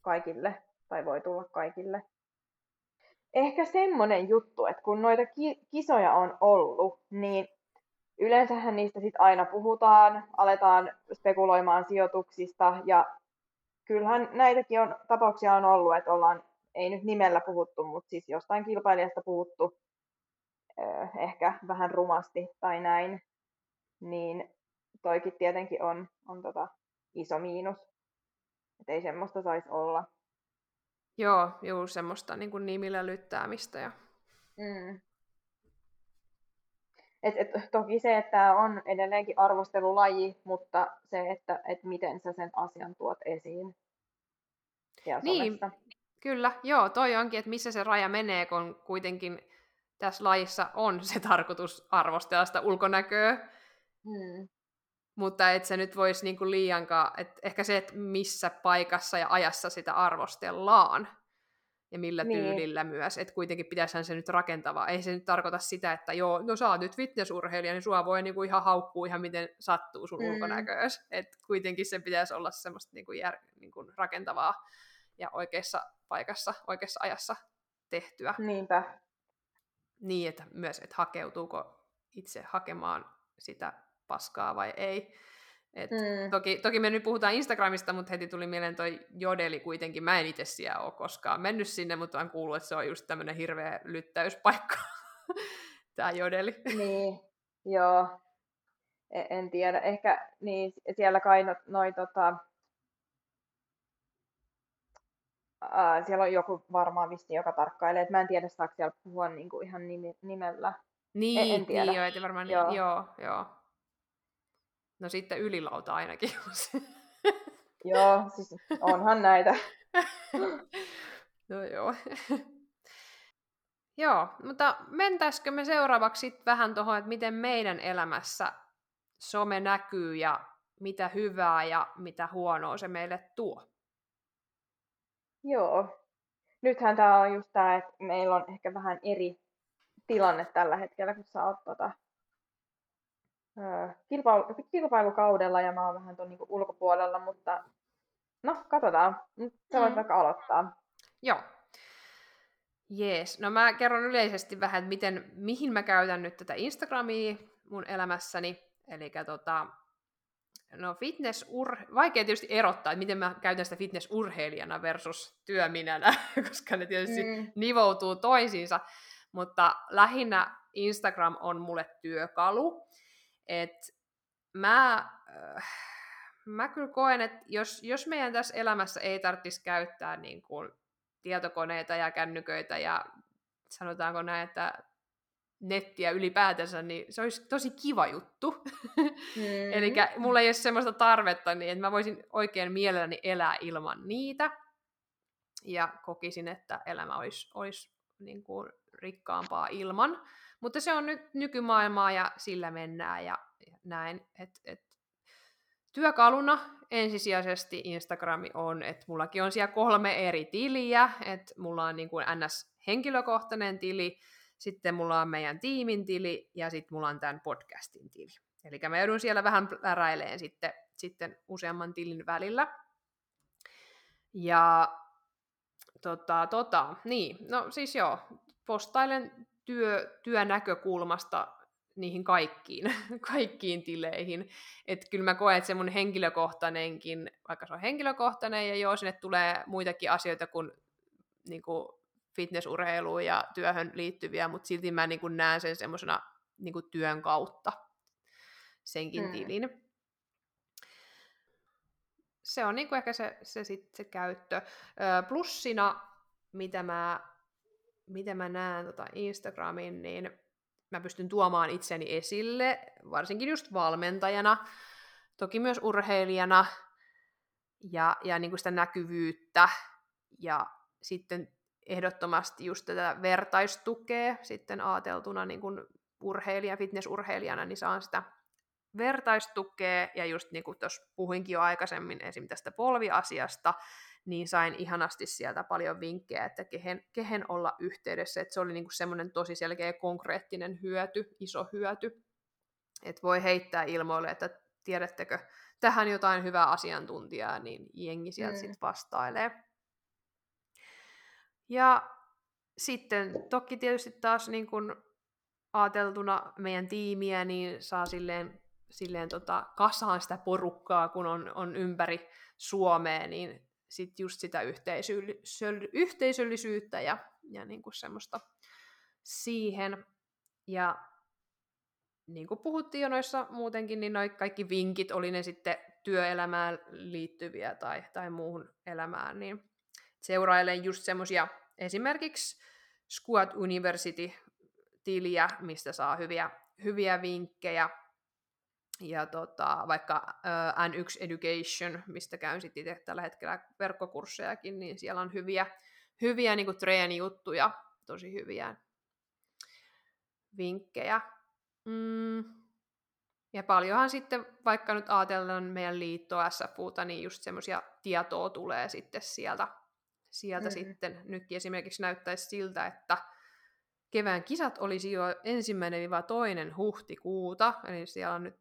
kaikille, tai voi tulla kaikille. Ehkä semmonen juttu, että kun noita ki- kisoja on ollut, niin yleensähän niistä sit aina puhutaan, aletaan spekuloimaan sijoituksista, ja kyllähän näitäkin on, tapauksia on ollut, että ollaan, ei nyt nimellä puhuttu, mutta siis jostain kilpailijasta puhuttu ehkä vähän rumasti tai näin, niin toikin tietenkin on, on tota iso miinus. Että ei semmoista saisi olla. Joo, juu, semmoista niin kuin nimillä lyttäämistä. Ja... Mm. Et, et, toki se, että tämä on edelleenkin arvostelulaji, mutta se, että et miten sä sen asian tuot esiin Niin, kyllä, joo, toi onkin, että missä se raja menee, kun kuitenkin tässä lajissa on se tarkoitus arvostella sitä ulkonäköä, Mm. Mutta et se nyt voisi niinku liiankaan, että ehkä se, että missä paikassa ja ajassa sitä arvostellaan, ja millä Niin. tyylillä myös, että kuitenkin pitäisihän se nyt rakentavaa. Ei se nyt tarkoita sitä, että joo, no sä oot nyt fitnessurheilija, niin sua voi niinku ihan haukkua ihan miten sattuu sun Mm. ulkonäköös. Että kuitenkin sen pitäisi olla semmoista niinku jär, niinku rakentavaa ja oikeassa paikassa, oikeassa ajassa tehtyä. Niinpä. Niin, että myös, että hakeutuuko itse hakemaan sitä paskaa vai ei. Et Mm. toki, toki me nyt puhutaan Instagramista, mutta heti tuli mieleen toi Jodeli kuitenkin. Mä en itse siellä ole koskaan mennyt sinne, mutta on kuullut, että se on just tämmöinen hirveä lyttäyspaikka, tämä Jodeli. Niin, joo. E- En tiedä. Ehkä niin, siellä kai no, noi, tota, siellä on joku varmaan vissi, joka tarkkailee. Et mä en tiedä, saako siellä puhua niinku ihan nimi, nimellä. Niin, en tiedä. niin joo, että varmaan Joo. niin, joo, joo. No sitten ylilauta ainakin. Joo, siis onhan näitä. no joo. joo, mutta mentäisikö me seuraavaksi sit vähän tuohon, että miten meidän elämässä some näkyy ja mitä hyvää ja mitä huonoa se meille tuo. Joo. Nythän tämä on just tämä, että meillä on ehkä vähän eri tilanne tällä hetkellä, kun sä oot tota, kilpailu, kilpailukaudella ja mä oon vähän tuon niinku ulkopuolella, mutta no, katsotaan. Nyt sä voit Mm. vaikka aloittaa. Joo. Jees. No mä kerron yleisesti vähän, että miten, mihin mä käytän nyt tätä Instagramia mun elämässäni. Eli tota, no fitnessur... Vaikea tietysti erottaa, että miten mä käytän sitä fitnessurheilijana versus työminänä, koska ne tietysti Mm. nivoutuu toisiinsa. Mutta lähinnä Instagram on mulle työkalu. Et mä, äh, mä kyllä koen, että jos, jos meidän tässä elämässä ei tarvitsisi käyttää niin kuin tietokoneita ja kännyköitä ja sanotaanko näin, että nettiä ylipäätänsä, niin se olisi tosi kiva juttu. Mm. Eli mulla ei ole semmoista tarvetta, niin että mä voisin oikein mielelläni elää ilman niitä. Ja kokisin, että elämä olisi, olisi niin kuin rikkaampaa ilman. Mutta se on nyt nykymaailmaa ja sillä mennään ja näin. Et, et työkaluna ensisijaisesti Instagrami on, että mullakin on siellä kolme eri tiliä, että mulla on niin kuin NS-henkilökohtainen tili, sitten mulla on meidän tiimin tili ja sitten mulla on tämän podcastin tili. Eli mä joudun siellä vähän pläräileen sitten, sitten useamman tilin välillä. Ja tota, tota, niin, no siis joo, postailen työ, työnäkökulmasta niihin kaikkiin, kaikkiin tileihin. Että kyllä mä koen, että se mun henkilökohtainenkin, vaikka se on henkilökohtainen ja joo, sinne tulee muitakin asioita kuin, niin kuin fitnessurheiluun ja työhön liittyviä, mutta silti mä niin kuin näen sen semmoisena niin kuin työn kautta senkin Mm. tilin. Se on niin kuin ehkä se, se, sit, se käyttö. Ö, plussina, mitä mä, mitä mä näen tota Instagramin, niin mä pystyn tuomaan itseni esille, varsinkin just valmentajana, toki myös urheilijana, ja, ja niin kuin sitä näkyvyyttä ja sitten ehdottomasti just tätä vertaistukea sitten ajateltuna niin kuin urheilija, fitnessurheilijana, niin saan sitä vertaistukea, ja just niin kuin tuossa puhuinkin jo aikaisemmin esim. tästä polviasiasta, niin sain ihanasti sieltä paljon vinkkejä, että kehen, kehen olla yhteydessä, että se oli niin semmoinen tosi selkeä konkreettinen hyöty, iso hyöty, että voi heittää ilmoille, että tiedättekö tähän jotain hyvää asiantuntijaa, niin jengi sieltä mm. sitten vastailee. Ja sitten toki tietysti taas niin kun ajateltuna meidän tiimiä, niin saa silleen, silleen tota, kasaan sitä porukkaa, kun on, on ympäri Suomea, niin sitten just sitä yhteisöll- yhteisöllisyyttä ja, ja niin kuin semmoista siihen. Ja niin kuin puhuttiin jo noissa muutenkin, niin noi kaikki vinkit, oli ne sitten työelämään liittyviä tai, tai muuhun elämään, niin seurailen just semmoisia esimerkiksi Squad University-tiliä, mistä saa hyviä, hyviä vinkkejä, ja tota, vaikka uh, N1 Education, mistä käyn sitten itse tällä hetkellä verkkokurssejakin, niin siellä on hyviä, hyviä niin treenijuttuja, tosi hyviä vinkkejä. Mm. Ja paljonhan sitten, vaikka nyt ajatellaan meidän liittoa SFUta, niin just semmoisia tietoa tulee sitten sieltä, sieltä mm. sitten. Nytkin esimerkiksi näyttäisi siltä, että kevään kisat olisi jo ensimmäinen toinen huhtikuuta, eli siellä on nyt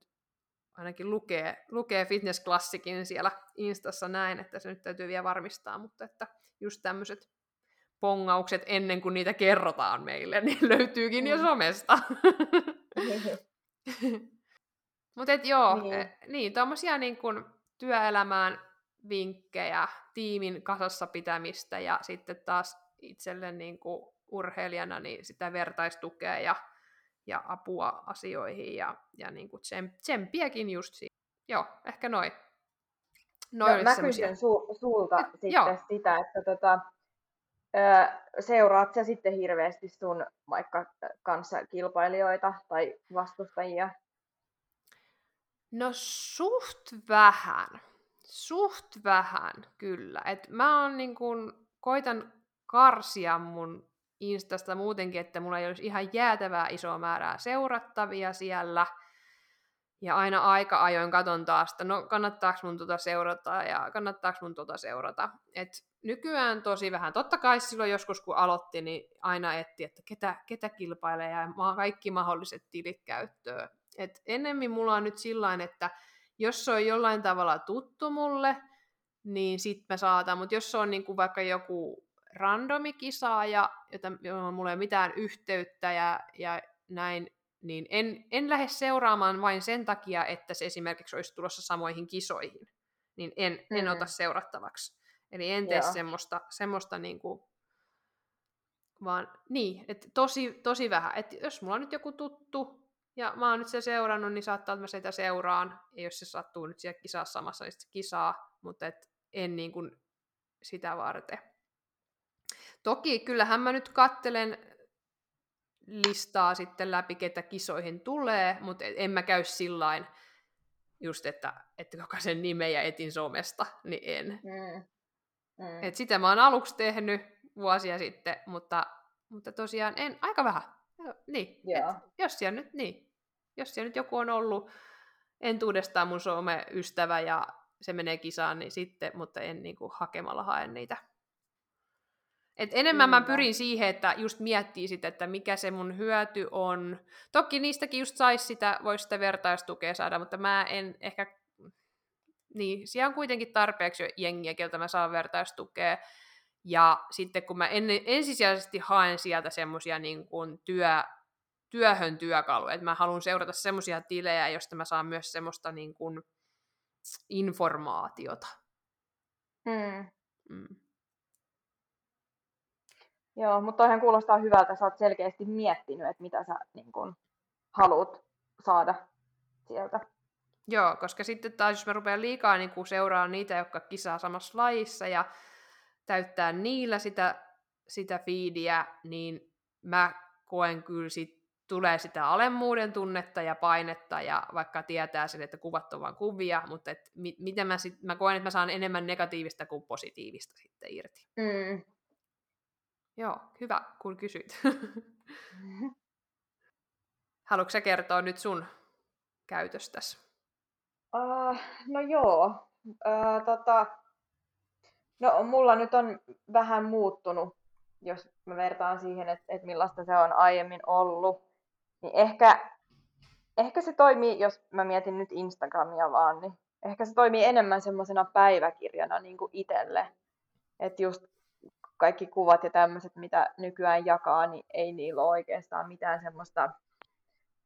ainakin lukee, lukee fitnessklassikin siellä Instassa näin, että se nyt täytyy vielä varmistaa, mutta että just tämmöiset pongaukset ennen kuin niitä kerrotaan meille, niin löytyykin jo mm. somesta. Mutta et joo, niin, e, niin tommosia niin kun työelämään vinkkejä, tiimin kasassa pitämistä ja sitten taas itselle niin kuin urheilijana niin sitä vertaistukea ja, ja apua asioihin ja, ja niin kuin tsemppiäkin just siinä. Joo, ehkä noin. Noi no, mä semmosia... kysyn su- sulta Et, sitten joo. sitä, että tota, seuraat sä sitten hirveästi sun vaikka kanssa kilpailijoita tai vastustajia? No suht vähän. Suht vähän, kyllä. Et mä oon niin kun, koitan karsia mun Instasta muutenkin, että mulla ei olisi ihan jäätävää isoa määrää seurattavia siellä – ja aina aika ajoin katon taas, että no kannattaako mun tota seurata ja kannattaako mun tota seurata. Et nykyään tosi vähän. Totta kai silloin joskus kun aloitti, niin aina etti, että ketä, ketä kilpailee ja kaikki mahdolliset tilit käyttöön. Et ennemmin mulla on nyt sillä että jos se on jollain tavalla tuttu mulle, niin sit mä saatan, mutta jos se on niinku vaikka joku randomi kisaaja, jota, johon mulla ei ole mitään yhteyttä ja, ja näin, niin en, en lähde seuraamaan vain sen takia, että se esimerkiksi olisi tulossa samoihin kisoihin. Niin en, mm-hmm. en ota seurattavaksi. Eli en tee Joo. semmoista, semmoista niin kuin, vaan niin, että tosi, tosi vähän. Että jos mulla on nyt joku tuttu, ja mä oon nyt se seurannut, niin saattaa, että mä sitä seuraan. Ja jos se sattuu nyt siellä kisaa samassa, niin se kisaa, mutta et en niin kuin sitä varten. Toki kyllähän mä nyt kattelen listaa sitten läpi, ketä kisoihin tulee, mutta en mä käy sillain just, että, että sen nimen ja etin somesta, niin en. Mm. Mm. Et sitä mä oon aluksi tehnyt vuosia sitten, mutta, mutta tosiaan en, aika vähän. Niin, yeah. et, jos siellä nyt, niin, jos siellä nyt joku on ollut entuudestaan mun some-ystävä ja se menee kisaan, niin sitten, mutta en niin kuin, hakemalla hae niitä et enemmän Kyllä. mä pyrin siihen, että just miettii sitä, että mikä se mun hyöty on. Toki niistäkin just saisi sitä, voisi sitä vertaistukea saada, mutta mä en ehkä... Niin, siellä on kuitenkin tarpeeksi jo jengiä, keltä mä saan vertaistukea. Ja sitten kun mä en, ensisijaisesti haen sieltä semmoisia niin kuin työ, työhön työkaluja, että mä haluan seurata semmoisia tilejä, joista mä saan myös semmoista niin kuin informaatiota. Mm. Mm. Joo, mutta toihan kuulostaa hyvältä, sä oot selkeästi miettinyt, että mitä sä niin kun, haluat saada sieltä. Joo, koska sitten taas jos mä rupean liikaa niin seuraamaan niitä, jotka kisaa samassa lajissa ja täyttää niillä sitä, sitä fiidiä, niin mä koen kyllä sit tulee sitä alemmuuden tunnetta ja painetta, ja vaikka tietää sen, että kuvat on vain kuvia, mutta et mi- miten mä, sit, mä koen, että mä saan enemmän negatiivista kuin positiivista sitten irti. Mm. Joo, hyvä, kun kysyit. Haluatko sä kertoa nyt sun käytöstäsi? Uh, no joo. Uh, tota, no mulla nyt on vähän muuttunut, jos mä vertaan siihen, että et millaista se on aiemmin ollut. Niin ehkä, ehkä se toimii, jos mä mietin nyt Instagramia vaan, niin ehkä se toimii enemmän semmoisena päiväkirjana niin kuin itselle. Että just kaikki kuvat ja tämmöiset, mitä nykyään jakaa, niin ei niillä ole oikeastaan mitään semmoista...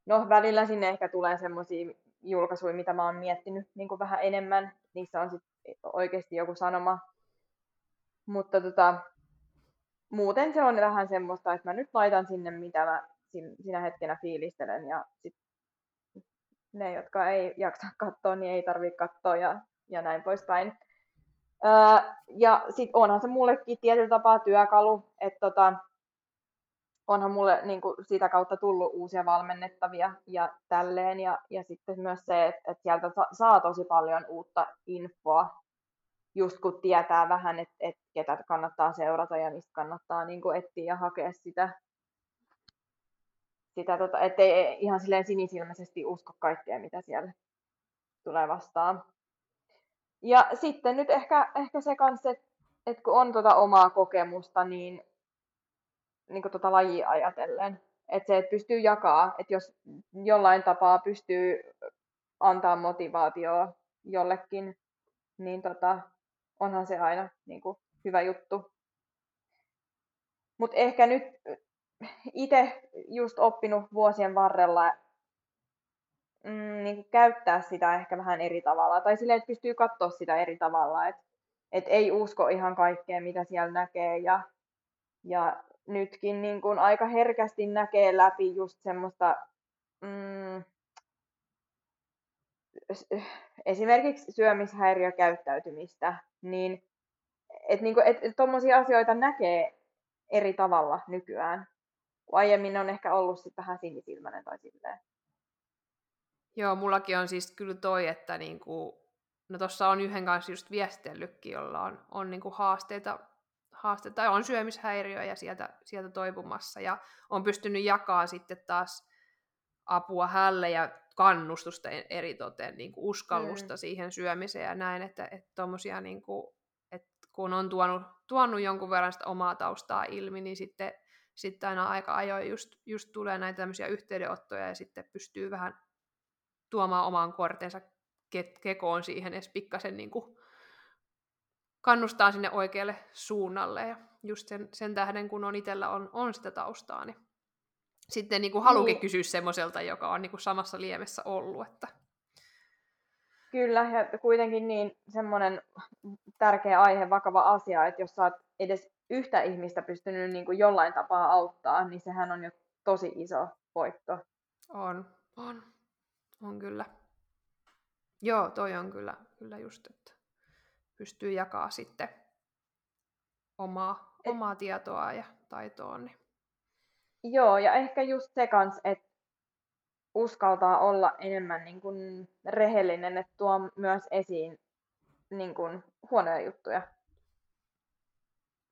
No, välillä sinne ehkä tulee semmoisia julkaisuja, mitä mä oon miettinyt niin kuin vähän enemmän. Niissä on sitten oikeasti joku sanoma. Mutta tota, muuten se on vähän semmoista, että mä nyt laitan sinne, mitä mä sinä hetkenä fiilistelen ja sit ne, jotka ei jaksa katsoa, niin ei tarvitse katsoa ja, ja näin poispäin. Öö, ja sitten onhan se mullekin tietyllä tapaa työkalu, että tota, onhan mulle niin kuin, sitä kautta tullut uusia valmennettavia ja tälleen. Ja, ja sitten myös se, että, että sieltä saa tosi paljon uutta infoa, just kun tietää vähän, että, että ketä kannattaa seurata ja mistä kannattaa niin kuin, etsiä ja hakea sitä, sitä tota, ettei ihan silleen sinisilmäisesti usko kaikkea, mitä siellä tulee vastaan. Ja sitten nyt ehkä, ehkä se kanssa, että, että kun on tuota omaa kokemusta, niin, niin kuin tuota lajia ajatellen, että se, että pystyy jakaa, että jos jollain tapaa pystyy antaa motivaatioa jollekin, niin tota, onhan se aina niin kuin, hyvä juttu. Mutta ehkä nyt itse just oppinut vuosien varrella mm, niin käyttää sitä ehkä vähän eri tavalla. Tai silleen, että pystyy katsoa sitä eri tavalla. Että et ei usko ihan kaikkea, mitä siellä näkee. Ja, ja nytkin niin kun aika herkästi näkee läpi just semmoista mm, esimerkiksi syömishäiriökäyttäytymistä, niin että niinku, et, et tommosia asioita näkee eri tavalla nykyään. Kun aiemmin on ehkä ollut sit vähän sinisilmäinen tai silleen. Joo, mullakin on siis kyllä toi, että niinku, no tuossa on yhden kanssa just viestellytkin, jolla on, on niinku haasteita, haasteita, tai on syömishäiriö ja sieltä, sieltä toipumassa, ja on pystynyt jakamaan sitten taas apua hälle ja kannustusta eri toteen, niin kuin uskallusta mm. siihen syömiseen ja näin, että, että tommosia, niin kuin, että kun on tuonut, tuonut jonkun verran sitä omaa taustaa ilmi, niin sitten, sitten aina aika ajoin just, just tulee näitä tämmöisiä yhteydenottoja ja sitten pystyy vähän tuomaan oman kortensa ke- kekoon siihen edes pikkasen niin kuin kannustaa sinne oikealle suunnalle. Ja just sen, sen tähden, kun on itsellä on, on sitä taustaa, niin sitten niin kuin halukin niin. kysyä semmoiselta, joka on niin kuin samassa liemessä ollut. Että... Kyllä, ja kuitenkin niin semmoinen tärkeä aihe, vakava asia, että jos sä oot edes yhtä ihmistä pystynyt niin kuin jollain tapaa auttaa, niin sehän on jo tosi iso voitto. On, on. On kyllä. Joo, toi on kyllä, kyllä just, että pystyy jakaa sitten omaa, Et... omaa tietoa ja taitoa. Niin. Joo, ja ehkä just se kans, että uskaltaa olla enemmän niin kuin rehellinen, että tuo myös esiin niin kuin huonoja juttuja.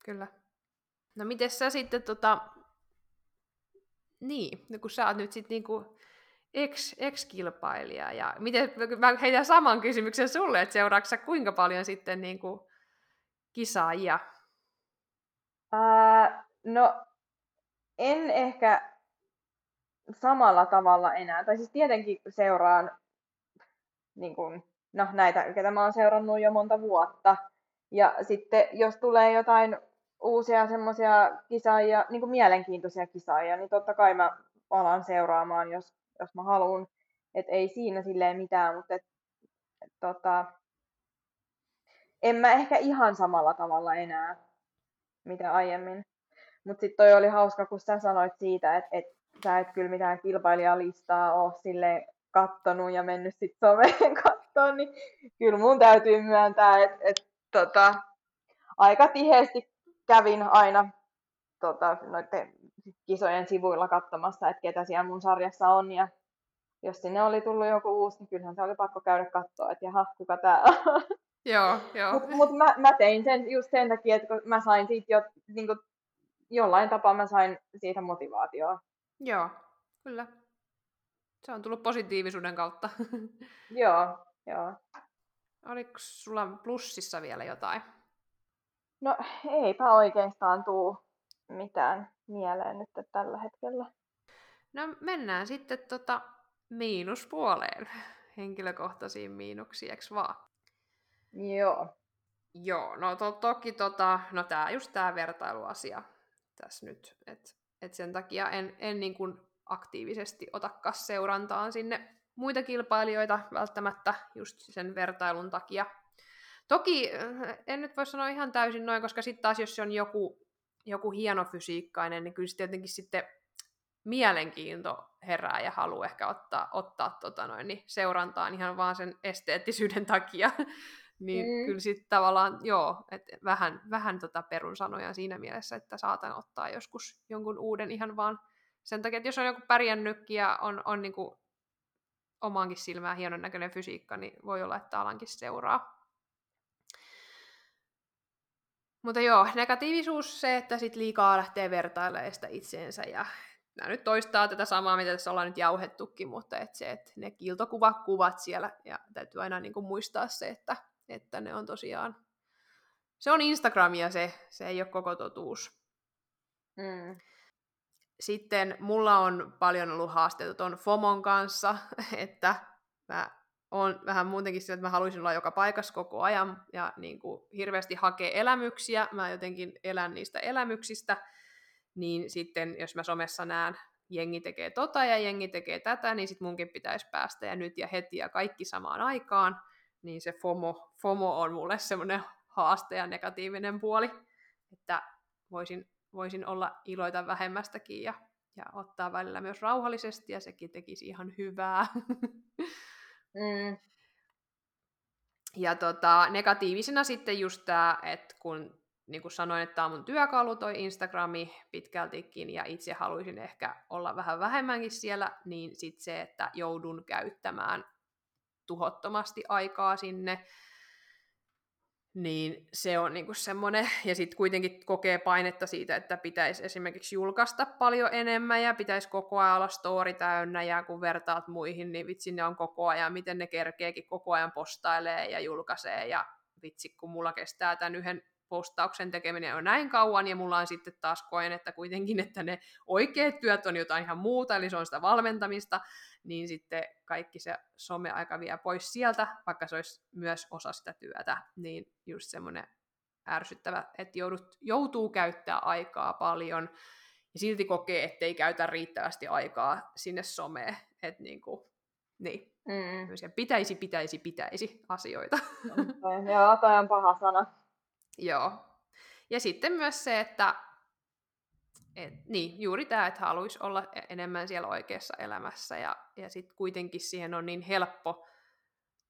Kyllä. No miten sä sitten tota... Niin, no kun sä oot nyt sitten niinku ex, ex-kilpailija. Ja miten, mä heitän saman kysymyksen sulle, että seuraatko sä kuinka paljon sitten niin kuin kisaajia? Ää, no, en ehkä samalla tavalla enää. Tai siis tietenkin seuraan niin kuin, no, näitä, ketä mä oon seurannut jo monta vuotta. Ja sitten jos tulee jotain uusia semmoisia kisaajia, niin kuin mielenkiintoisia kisaajia, niin totta kai mä alan seuraamaan, jos jos mä haluan. Että ei siinä silleen mitään, mutta et, tota, en mä ehkä ihan samalla tavalla enää, mitä aiemmin. Mutta sitten toi oli hauska, kun sä sanoit siitä, että et sä et kyllä mitään kilpailijalistaa ole sille kattonut ja mennyt sitten someen kattoon, niin kyllä mun täytyy myöntää, että et, tota, aika tiheesti kävin aina tota, noiden kisojen sivuilla katsomassa, että ketä siellä mun sarjassa on. Ja jos sinne oli tullut joku uusi, niin kyllähän se oli pakko käydä katsoa, että jaha, kuka tää on. Joo, joo. Mutta mut mä, mä, tein sen just sen takia, että mä sain siitä jo, niin kuin, jollain tapaa mä sain siitä motivaatioa. Joo, kyllä. Se on tullut positiivisuuden kautta. joo, joo. Oliko sulla plussissa vielä jotain? No eipä oikeastaan tuu mitään mieleen nyt tällä hetkellä. No mennään sitten tota miinuspuoleen, henkilökohtaisiin miinuksiin, eikö vaan? Joo. Joo, no to, toki tota, no tää just tää vertailuasia tässä nyt, että et sen takia en, en niin kuin aktiivisesti otakas seurantaan sinne muita kilpailijoita välttämättä just sen vertailun takia. Toki eh, en nyt voi sanoa ihan täysin noin, koska sitten taas jos se on joku, joku hieno fysiikkainen, niin kyllä sitten jotenkin sitten mielenkiinto herää ja halu ehkä ottaa, ottaa tota noin, niin seurantaan ihan vaan sen esteettisyyden takia. niin mm. kyllä sitten tavallaan, joo, että vähän, vähän tota perun sanoja siinä mielessä, että saatan ottaa joskus jonkun uuden ihan vaan sen takia, että jos on joku pärjännytkin ja on, on niinku omaankin silmään hienon näköinen fysiikka, niin voi olla, että alankin seuraa. Mutta joo, negatiivisuus se, että sit liikaa lähtee vertailemaan sitä itseensä ja nämä nyt toistaa tätä samaa, mitä tässä ollaan nyt jauhettukin, mutta et se, että ne kiiltokuvakuvat siellä, ja täytyy aina niin kuin muistaa se, että, että ne on tosiaan, se on Instagramia se, se ei ole koko totuus. Mm. Sitten mulla on paljon ollut haasteita tuon FOMon kanssa, että mä on vähän muutenkin sillä, että mä haluaisin olla joka paikassa koko ajan ja niin kuin hirveästi hakea elämyksiä. Mä jotenkin elän niistä elämyksistä, niin sitten jos mä somessa näen, jengi tekee tota ja jengi tekee tätä, niin sitten munkin pitäisi päästä ja nyt ja heti ja kaikki samaan aikaan, niin se FOMO, FOMO on mulle semmoinen haaste ja negatiivinen puoli, että voisin, voisin olla iloita vähemmästäkin ja, ja ottaa välillä myös rauhallisesti ja sekin tekisi ihan hyvää. Mm. Ja tota, negatiivisena sitten just tämä, että kun niin kuin sanoin, että tämä on mun työkalu toi Instagrami pitkältikin, ja itse haluaisin ehkä olla vähän vähemmänkin siellä, niin sitten se, että joudun käyttämään tuhottomasti aikaa sinne, niin se on niinku semmoinen, ja sitten kuitenkin kokee painetta siitä, että pitäisi esimerkiksi julkaista paljon enemmän, ja pitäisi koko ajan olla story täynnä, ja kun vertaat muihin, niin vitsi ne on koko ajan, miten ne kerkeekin koko ajan postailee ja julkaisee, ja vitsi kun mulla kestää tämän yhden postauksen tekeminen on näin kauan, ja mulla on sitten taas koen, että kuitenkin, että ne oikeat työt on jotain ihan muuta, eli se on sitä valmentamista, niin sitten kaikki se someaika vie pois sieltä, vaikka se olisi myös osa sitä työtä, niin just semmoinen ärsyttävä, että joudut, joutuu käyttää aikaa paljon, ja silti kokee, ettei käytä riittävästi aikaa sinne someen, että niin kuin, niin. Mm. pitäisi, pitäisi, pitäisi asioita. Joo, toi on paha sana. Joo. Ja sitten myös se, että et, niin, juuri tämä, että haluaisi olla e-, enemmän siellä oikeassa elämässä ja, ja sitten kuitenkin siihen on niin helppo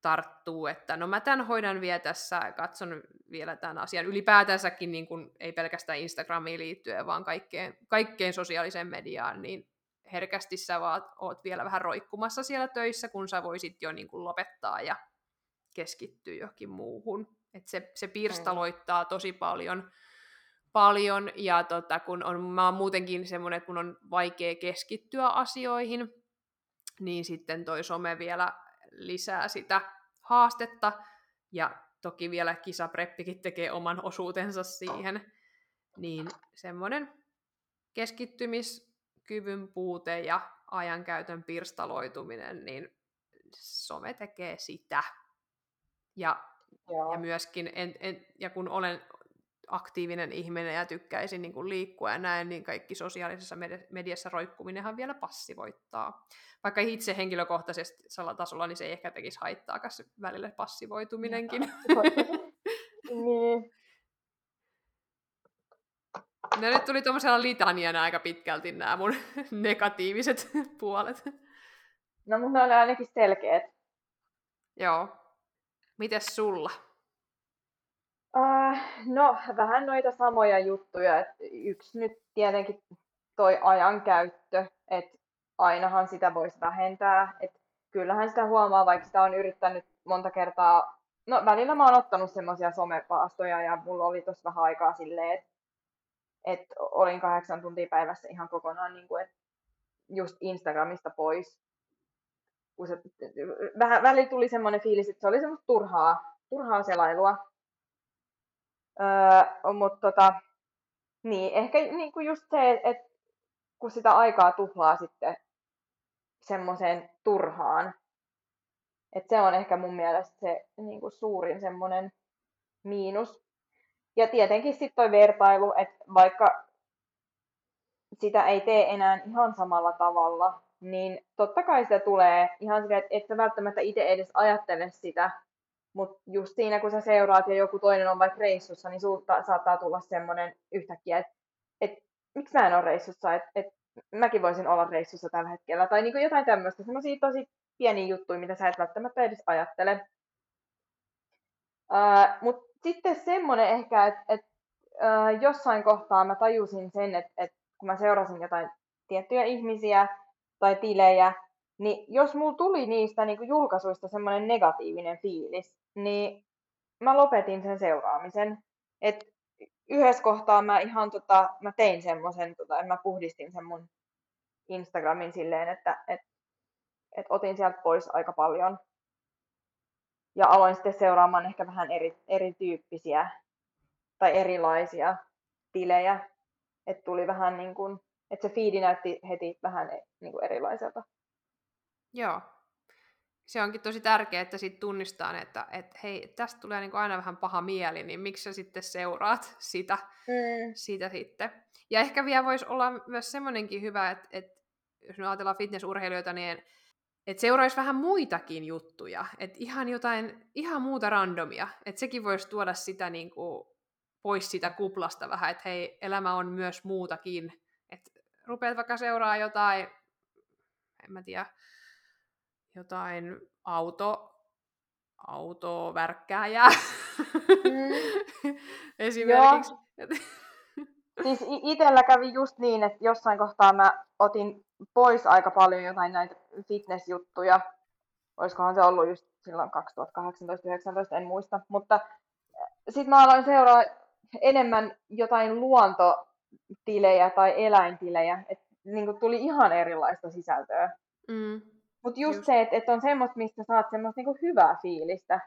tarttuu, että no mä tämän hoidan vielä tässä, katson vielä tämän asian ylipäätänsäkin, niin kun, ei pelkästään Instagramiin liittyen, vaan kaikkeen, kaikkeen sosiaaliseen mediaan, niin herkästi sä vaan oot vielä vähän roikkumassa siellä töissä, kun sä voisit jo niin kun lopettaa ja keskittyä johonkin muuhun. Et se, se pirstaloittaa tosi paljon, paljon ja tota, kun on, mä oon muutenkin semmoinen, että kun on vaikea keskittyä asioihin, niin sitten toi some vielä lisää sitä haastetta. Ja toki vielä kisapreppikin tekee oman osuutensa siihen, niin semmoinen keskittymiskyvyn puute ja ajankäytön pirstaloituminen, niin some tekee sitä. Ja Joo. Ja myöskin, en, en, ja kun olen aktiivinen ihminen ja tykkäisin niin kuin liikkua ja näin, niin kaikki sosiaalisessa mediassa roikkuminenhan vielä passivoittaa. Vaikka itse henkilökohtaisesti tasolla, niin se ei ehkä tekisi haittaakaan välillä passivoituminenkin. niin. No nyt tuli tuommoisella litaniana aika pitkälti nämä mun negatiiviset puolet. No mutta ne oli ainakin selkeät. Joo. Mites sulla? Uh, no, vähän noita samoja juttuja. Et yksi nyt tietenkin toi ajankäyttö, että ainahan sitä voisi vähentää. Et kyllähän sitä huomaa, vaikka sitä on yrittänyt monta kertaa. No välillä mä oon ottanut semmoisia somepaastoja ja mulla oli tossa vähän aikaa silleen, että et olin kahdeksan tuntia päivässä ihan kokonaan, niin kuin, että just Instagramista pois. Kun se, vähän, välillä tuli semmoinen fiilis, että se oli semmoista turhaa, turhaa selailua. Öö, mutta tota, niin, ehkä niin kuin just se, että kun sitä aikaa tuhlaa sitten semmoiseen turhaan. että se on ehkä mun mielestä se niin kuin suurin semmoinen miinus. Ja tietenkin sitten toi vertailu, että vaikka sitä ei tee enää ihan samalla tavalla, niin totta kai sitä tulee ihan sille, että et sä välttämättä itse edes ajattele sitä, mutta just siinä kun sä seuraat ja joku toinen on vaikka reissussa, niin sulta saattaa tulla semmoinen yhtäkkiä, että et, miksi mä en ole reissussa, että et, mäkin voisin olla reissussa tällä hetkellä. Tai niin kuin jotain tämmöistä, semmoisia tosi pieniä juttuja, mitä sä et välttämättä edes ajattele. Mutta sitten semmoinen ehkä, että et, jossain kohtaa mä tajusin sen, että et kun mä seurasin jotain tiettyjä ihmisiä tai tilejä, niin jos mulla tuli niistä niin julkaisuista semmoinen negatiivinen fiilis, niin mä lopetin sen seuraamisen. Et yhdessä kohtaa mä ihan tota, mä tein semmoisen, tota, mä puhdistin sen mun Instagramin silleen, että et, et otin sieltä pois aika paljon. Ja aloin sitten seuraamaan ehkä vähän eri, erityyppisiä tai erilaisia tilejä. Että tuli vähän niin kuin, että se fiidi näytti heti vähän niin kuin erilaiselta. Joo. Se onkin tosi tärkeää, että sit tunnistaa, että, että hei, tästä tulee niin kuin aina vähän paha mieli, niin miksi sä sitten seuraat sitä, mm. sitä sitten. Ja ehkä vielä voisi olla myös semmoinenkin hyvä, että, että jos me ajatellaan fitnessurheilijoita, niin että seuraisi vähän muitakin juttuja, että ihan jotain, ihan muuta randomia, että sekin voisi tuoda sitä niin kuin pois sitä kuplasta vähän, että hei, elämä on myös muutakin, rupeat vaikka seuraa jotain, en mä tiedä, jotain auto, autovärkkääjää mm. esimerkiksi. Siis itsellä kävi just niin, että jossain kohtaa mä otin pois aika paljon jotain näitä fitnessjuttuja. Olisikohan se ollut just silloin 2018-2019, en muista. Mutta sitten mä aloin seuraa enemmän jotain luontotilejä tai eläintilejä. Et niin tuli ihan erilaista sisältöä. Mm. Mutta just, just se, että et on semmoista, mistä saat semmoista niinku hyvää fiilistä.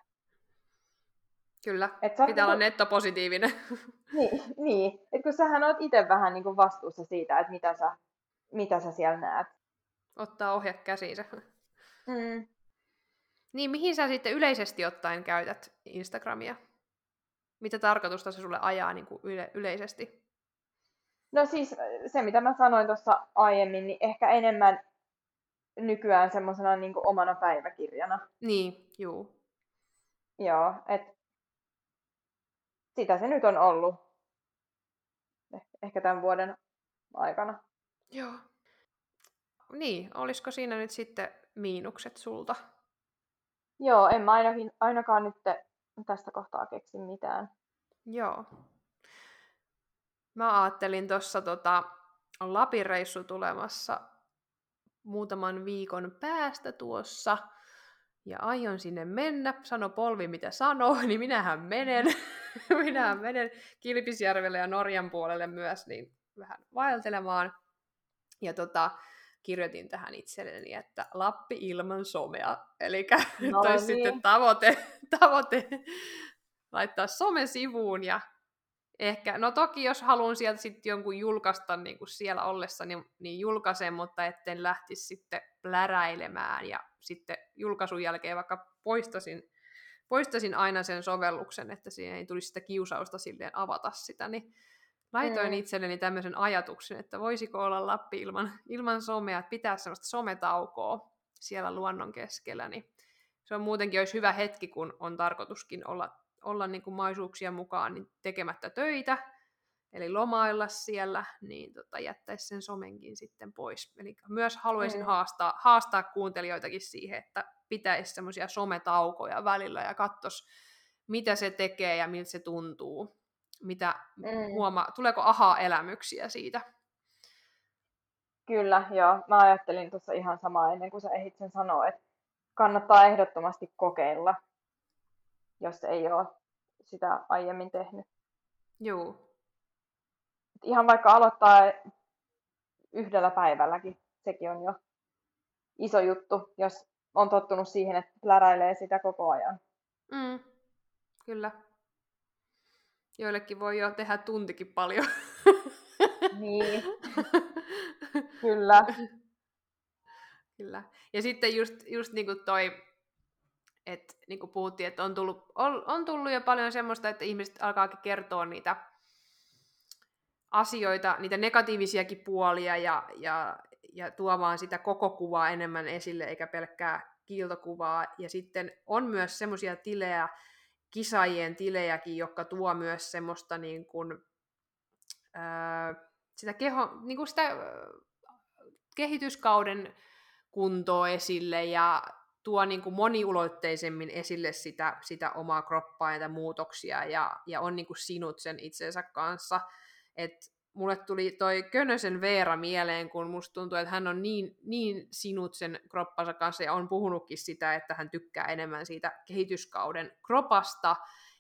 Kyllä, et pitää niinku... olla nettopositiivinen. niin, niin. Et kun sähän oot itse vähän niinku vastuussa siitä, että mitä sä, mitä sä siellä näet. Ottaa ohje käsiinsä. Mm. Niin, mihin sä sitten yleisesti ottaen käytät Instagramia? Mitä tarkoitusta se sulle ajaa niin kuin yle- yleisesti? No siis se, mitä mä sanoin tuossa aiemmin, niin ehkä enemmän nykyään semmoisena niin omana päiväkirjana. Niin, juu. Joo, että sitä se nyt on ollut. Eh, ehkä tämän vuoden aikana. Joo. Niin, olisiko siinä nyt sitten miinukset sulta? Joo, en mä ainakin, ainakaan nyt tästä kohtaa keksi mitään. Joo. Mä ajattelin tuossa tota, on Lapin reissu tulemassa muutaman viikon päästä tuossa. Ja aion sinne mennä. Sano polvi mitä sanoo, niin minähän menen. minähän menen Kilpisjärvelle ja Norjan puolelle myös niin vähän vaeltelemaan. Ja tota, kirjoitin tähän itselleni, että Lappi ilman somea. Eli no niin. sitten tavoite, tavoite laittaa some sivuun ja ehkä, no toki jos haluan sieltä sitten jonkun julkaista niin kuin siellä ollessa, niin, niin julkaisen, mutta etten lähtisi sitten pläräilemään ja sitten julkaisun jälkeen vaikka poistasin, poistasin aina sen sovelluksen, että siihen ei tulisi sitä kiusausta silleen avata sitä, niin laitoin mm. itselleni tämmöisen ajatuksen, että voisiko olla Lappi ilman, ilman somea, että pitää sellaista sometaukoa siellä luonnon keskellä, niin se on muutenkin olisi hyvä hetki, kun on tarkoituskin olla olla niin kuin maisuuksia mukaan niin tekemättä töitä, eli lomailla siellä, niin tota, jättäisi sen somenkin sitten pois. Eli myös haluaisin mm. haastaa, haastaa kuuntelijoitakin siihen, että pitäisi semmoisia sometaukoja välillä ja katsoisi mitä se tekee ja miltä se tuntuu. Mitä Mm. huoma, tuleeko aha-elämyksiä siitä? Kyllä, joo. Mä ajattelin tuossa ihan samaa ennen kuin sä ehdit sen sanoa, että kannattaa ehdottomasti kokeilla, jos ei ole sitä aiemmin tehnyt. Joo. Ihan vaikka aloittaa yhdellä päivälläkin, sekin on jo iso juttu, jos on tottunut siihen, että pläräilee sitä koko ajan. Mm. Kyllä. Joillekin voi jo tehdä tuntikin paljon. Niin, kyllä. Kyllä. Ja sitten just, just niin kuin toi, että niin kuin puhuttiin, että on tullut, on, on tullut jo paljon semmoista, että ihmiset alkaakin kertoa niitä asioita, niitä negatiivisiakin puolia ja, ja, ja tuomaan sitä koko kuvaa enemmän esille, eikä pelkkää kiiltokuvaa. Ja sitten on myös semmoisia tilejä, kisaajien tilejäkin, jotka tuo myös semmoista niin kuin, ää, sitä, keho, niin kuin sitä kehityskauden kuntoa esille ja tuo niin kuin moniulotteisemmin esille sitä, sitä omaa kroppaa ja muutoksia ja, ja on niin kuin sinut sen itsensä kanssa. Et mulle tuli toi Könösen Veera mieleen, kun musta tuntuu, että hän on niin, niin sinut sen kroppansa kanssa ja on puhunutkin sitä, että hän tykkää enemmän siitä kehityskauden kropasta.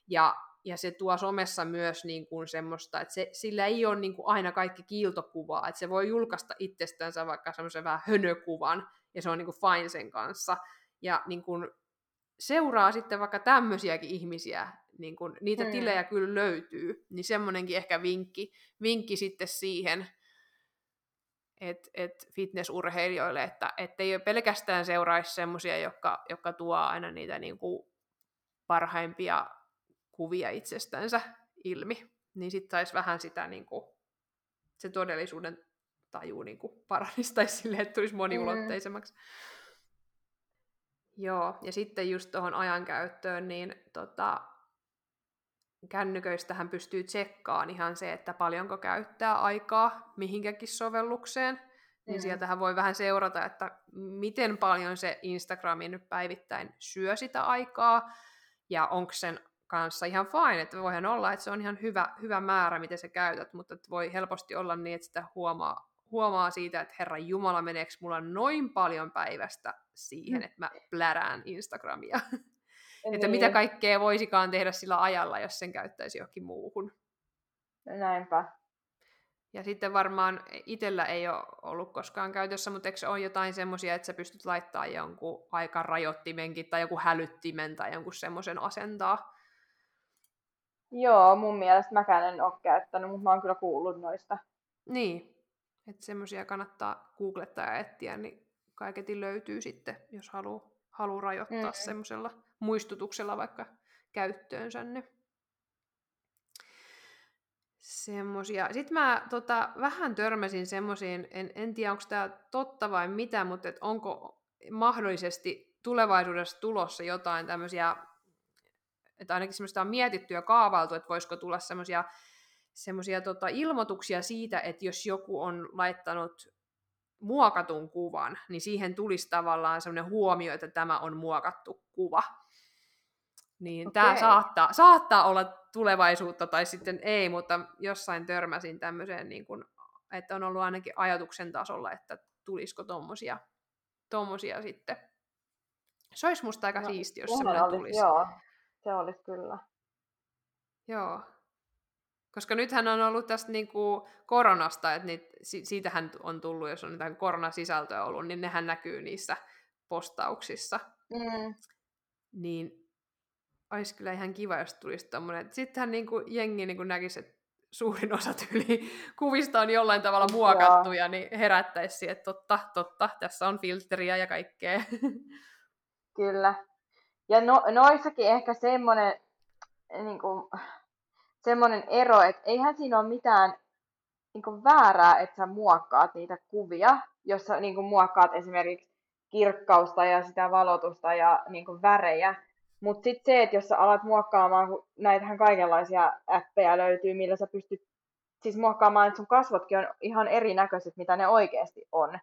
Ja ja se tuo somessa myös niin kuin semmoista, että se, sillä ei ole niin kuin aina kaikki kiiltokuvaa, että se voi julkaista itsestänsä vaikka semmoisen vähän hönökuvan, ja se on niin kuin fine sen kanssa, ja niin kuin seuraa sitten vaikka tämmöisiäkin ihmisiä, niin kuin, niitä hmm. tilejä kyllä löytyy, niin semmoinenkin ehkä vinkki, vinkki sitten siihen, et, et fitnessurheilijoille, että ei pelkästään seuraisi semmoisia, jotka, jotka tuo aina niitä niin kuin parhaimpia kuvia itsestänsä ilmi, niin sitten saisi vähän sitä niin kuin, se todellisuuden taju niin kuin paranistaisi silleen, että tulisi moniulotteisemmaksi. Mm. Joo, ja sitten just tuohon ajankäyttöön, niin tota, kännyköistähän pystyy tsekkaamaan ihan se, että paljonko käyttää aikaa mihinkäkin sovellukseen. Niin mm. sieltähän voi vähän seurata, että miten paljon se Instagramin nyt päivittäin syö sitä aikaa, ja onko sen kanssa ihan fine, että voihan olla, että se on ihan hyvä, hyvä määrä, miten sä käytät, mutta voi helposti olla niin, että sitä huomaa, huomaa siitä, että Herra Jumala, meneekö mulla noin paljon päivästä siihen, että mä plärään Instagramia. että mitä niin. kaikkea voisikaan tehdä sillä ajalla, jos sen käyttäisi johonkin muuhun. Näinpä. Ja sitten varmaan itsellä ei ole ollut koskaan käytössä, mutta eikö se ole jotain semmoisia, että sä pystyt laittamaan jonkun aikarajoittimenkin tai joku hälyttimen tai jonkun semmoisen asentaa, Joo, mun mielestä mäkään en ole käyttänyt, mutta mä oon kyllä kuullut noista. Niin, että semmoisia kannattaa googlettaa ja etsiä, niin kaiketin löytyy sitten, jos haluaa halu rajoittaa mm. semmoisella muistutuksella vaikka käyttöönsä. Niin semmosia. Sitten mä tota, vähän törmäsin semmoisiin, en, en tiedä onko tämä totta vai mitä, mutta et onko mahdollisesti tulevaisuudessa tulossa jotain tämmöisiä että ainakin semmoista on mietitty ja kaavailtu, että voisiko tulla semmoisia semmoisia tota, ilmoituksia siitä, että jos joku on laittanut muokatun kuvan, niin siihen tulisi tavallaan semmoinen huomio, että tämä on muokattu kuva. Niin okay. tämä saattaa, saattaa olla tulevaisuutta tai sitten ei, mutta jossain törmäsin tämmöiseen, niin kun, että on ollut ainakin ajatuksen tasolla, että tulisiko tommosia, tommosia sitten. Se olisi musta aika no, siisti, jos semmoinen tulisi. Joo. Se olisi kyllä. Joo. Koska nythän on ollut tästä niinku koronasta, että niit, siitähän on tullut, jos on jotain koronasisältöä ollut, niin nehän näkyy niissä postauksissa. Mm. Niin olisi kyllä ihan kiva, jos tulisi tommonen. Sittenhän niinku jengi niinku näkisi, että suurin osa tyyli kuvista on jollain tavalla muokattuja, niin herättäisi että totta, totta, tässä on filteriä ja kaikkea. Kyllä. Ja no, noissakin ehkä semmoinen, niin kuin, semmoinen ero, että eihän siinä ole mitään niin kuin väärää, että sä muokkaat niitä kuvia, jos sä niin kuin muokkaat esimerkiksi kirkkausta ja sitä valotusta ja niin kuin värejä. Mutta sitten se, että jos sä alat muokkaamaan, kun näitähän kaikenlaisia appeja löytyy, millä sä pystyt siis muokkaamaan, että sun kasvotkin on ihan erinäköiset, mitä ne oikeasti on.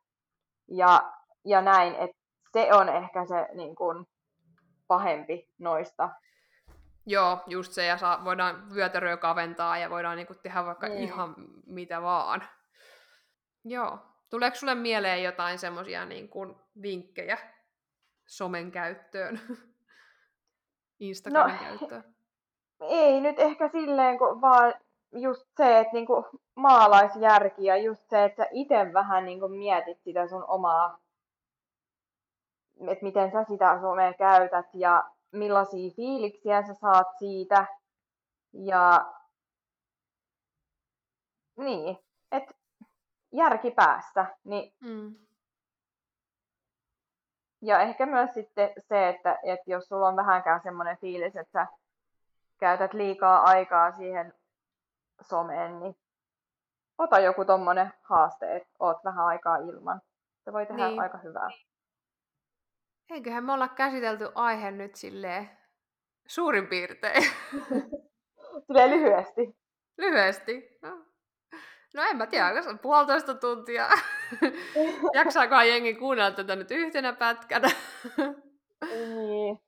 Ja, ja näin, että se on ehkä se niin kun, pahempi noista. Joo, just se, ja saa, voidaan vyötäröä kaventaa ja voidaan niinku tehdä vaikka Mm. ihan mitä vaan. Joo. Tuleeko sulle mieleen jotain semmoisia niinku vinkkejä somen käyttöön? Instagramin No, käyttöön? Ei nyt ehkä silleen, kun vaan just se, että niinku maalaisjärki ja just se, että sä itse vähän niinku mietit sitä sun omaa, että miten sä sitä somea käytät ja millaisia fiiliksiä sä saat siitä. Ja niin, että järki päässä. Niin, Mm. ja ehkä myös sitten se, että, että jos sulla on vähänkään semmoinen fiilis, että sä käytät liikaa aikaa siihen someen, niin ota joku tommonen haaste, että oot vähän aikaa ilman. Se voi tehdä Niin. aika hyvää. Eiköhän me olla käsitelty aihe nyt silleen suurin piirtein. Silleen lyhyesti. Lyhyesti. No. no en mä tiedä, on puolitoista tuntia. Jaksaakohan jengi kuunnella tätä nyt yhtenä pätkänä? niin.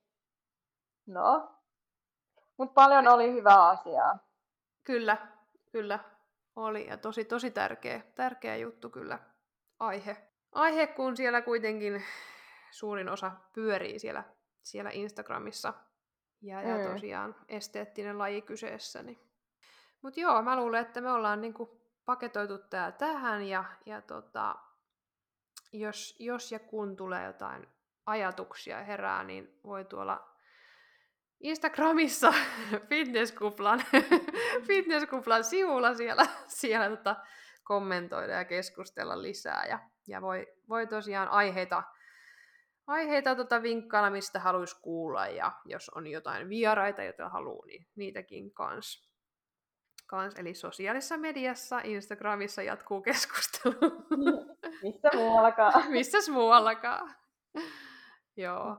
No. Mut paljon oli hyvää asiaa. kyllä, kyllä. Oli ja tosi, tosi tärkeä, tärkeä juttu kyllä aihe. Aihe, kun siellä kuitenkin suurin osa pyörii siellä, siellä Instagramissa. Ja, ja Mm. tosiaan esteettinen laji kyseessä. Niin. Mutta joo, mä luulen, että me ollaan niinku paketoitu tää tähän ja, ja tota, jos, jos ja kun tulee jotain ajatuksia herää, niin voi tuolla Instagramissa fitnesskuplan, fitnesskuplan sivulla siellä, siellä tota, kommentoida ja keskustella lisää. Ja, ja voi, voi tosiaan aiheita, aiheita tota vinkkailla, mistä haluaisi kuulla. Ja jos on jotain vieraita, joita haluaa, niin niitäkin kans. kans. Eli sosiaalisessa mediassa, Instagramissa jatkuu keskustelu. Missä muuallakaan. Missäs muuallakaan. Joo.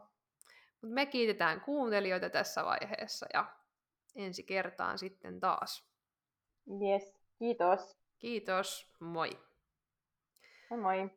Mut me kiitetään kuuntelijoita tässä vaiheessa ja ensi kertaan sitten taas. Yes. Kiitos. Kiitos, moi! Moi moi.